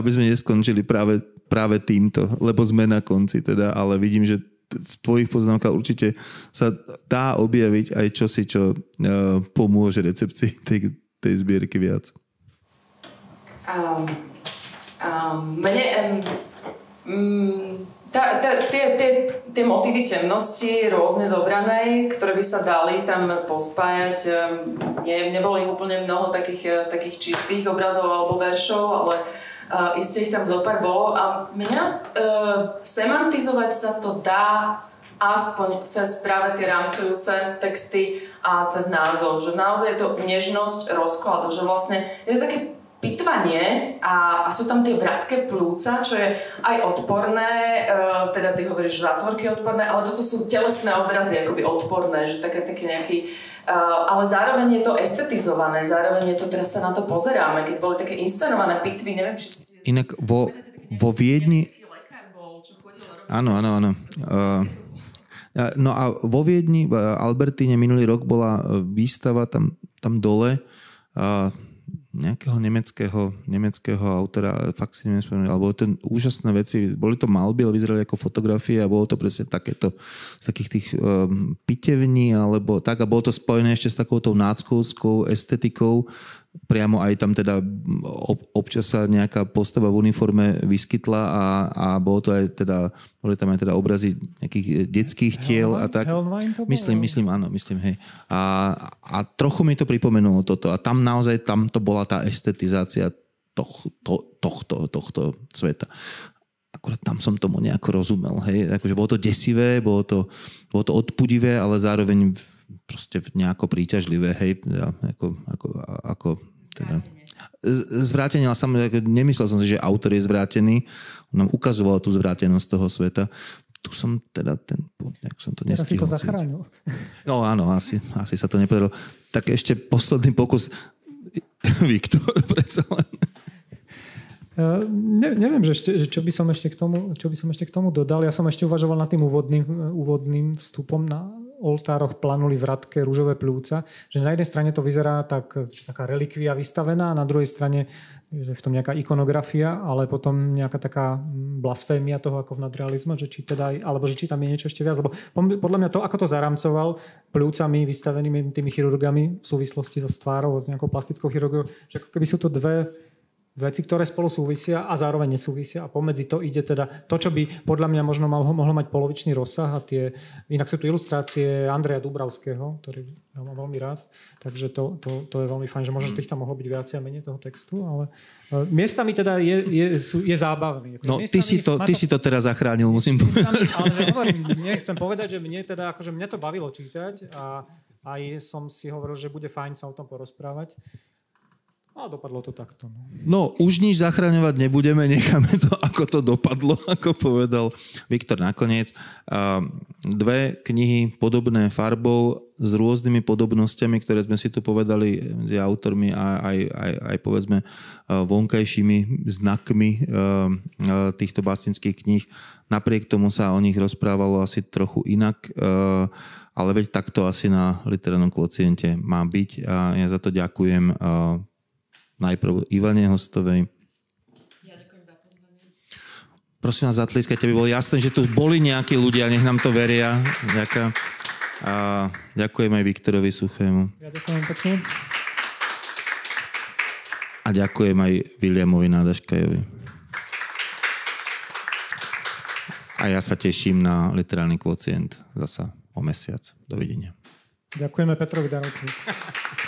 S1: aby sme neskončili práve, práve týmto, lebo sme na konci teda, ale vidím, že v tvojich poznámkach určite sa dá objaviť aj čosi, čo uh, pomôže recepcii tej, tej zbierky viac.
S3: Um, um, mne, um, tá, tá, tie, tie, tie motívy temnosti rôzne zobranej, ktoré by sa dali tam pospájať, ne, nebolo ich úplne mnoho takých, takých čistých obrazov alebo veršov, ale uh, iste ich tam zopár bolo. A mňa uh, semantizovať sa to dá aspoň cez práve tie rámcujúce texty a cez názov, že naozaj je to nežnosť rozkladu, že vlastne je to také pitvanie a, a sú tam tie vratké plúca, čo je aj odporné, uh, teda ty hovoríš, zátvorky odporné, ale toto sú telesné obrazy akoby odporné, že také, také nejaký Uh, ale zároveň je to estetizované, zároveň je to, teraz sa na to pozeráme, keď boli také inscenované pitvy, neviem, či ste...
S1: Inak vo, vo Viedni... Áno, áno, áno. Uh, no a vo Viedni, v Albertíne minulý rok bola výstava tam, tam dole, uh, nejakého nemeckého, nemeckého autora, fakt si neviem spomenúť, ale to úžasné veci, boli to malby, ale vyzerali ako fotografie a bolo to presne takéto z takých tých um, pitevní alebo tak a bolo to spojené ešte s takouto náckovskou estetikou, priamo aj tam teda občas sa nejaká postava v uniforme vyskytla a, a bolo to aj teda, boli tam aj teda obrazy nejakých detských tiel a tak. Myslím, myslím, áno, myslím, hej. A, a trochu mi to pripomenulo toto a tam naozaj, tam to bola tá estetizácia toh, to, tohto, tohto sveta. Akurát tam som tomu nejako rozumel, hej. Akože bolo to desivé, bolo to, bolo to odpudivé, ale zároveň proste nejako príťažlivé, hej, ako, ako, ako teda, zvrátený, ale samozrejme, nemyslel som si, že autor je zvrátený. On nám ukazoval tú zvrátenosť toho sveta. Tu som teda ten, nejak som to nestihol.
S2: Teraz si to zachránil.
S1: No áno, asi, asi sa to nepodarilo. Tak ešte posledný pokus. Viktor, predsa len.
S2: Uh, ne, neviem, že, ešte, že čo, by som ešte k tomu, čo by som ešte k tomu dodal. Ja som ešte uvažoval nad tým úvodným, úvodným vstupom na oltároch planuli v rúžové plúca, že na jednej strane to vyzerá tak, že taká relikvia vystavená, a na druhej strane že v tom nejaká ikonografia, ale potom nejaká taká blasfémia toho ako v nadrealizme, že či teda, alebo že či tam je niečo ešte viac. Lebo podľa mňa to, ako to zaramcoval plúcami vystavenými tými chirurgami v súvislosti so stvárou, s nejakou plastickou chirurgiou, že keby sú to dve veci, ktoré spolu súvisia a zároveň nesúvisia a pomedzi to ide teda to, čo by podľa mňa možno mal, mohlo mať polovičný rozsah a tie, inak sú tu ilustrácie Andreja Dubravského, ktorý ja mám veľmi rád, takže to, to, to je veľmi fajn, že možno tých tam mohlo byť viacej a menej toho textu, ale uh, miestami teda je, je, sú, je zábavný.
S1: No, miestami, ty, si to, ty to, si to teraz zachránil, musím
S2: povedať. Ale že hovorím, nechcem povedať, že mne teda, akože mňa to bavilo čítať a aj som si hovoril, že bude fajn sa o tom porozprávať. A dopadlo to takto. No.
S1: no, už nič zachraňovať nebudeme, necháme to, ako to dopadlo, ako povedal Viktor nakoniec. Dve knihy podobné farbou s rôznymi podobnosťami, ktoré sme si tu povedali s autormi a aj, aj, aj povedzme vonkajšími znakmi týchto básnických kníh. Napriek tomu sa o nich rozprávalo asi trochu inak, ale veď takto asi na literárnom kvociente má byť a ja za to ďakujem najprv Ivane Hostovej.
S3: Ja za.
S1: Prosím vás, zatlískajte, aby bolo jasné, že tu boli nejakí ľudia, nech nám to veria. Ďakujem. A ďakujem aj Viktorovi Suchému.
S2: Ja ďakujem pekne.
S1: A ďakujem aj Williamovi Nádaškajovi. A ja sa teším na literálny kvocient zasa o mesiac. Dovidenia.
S2: Ďakujeme Petrovi Darovcovi.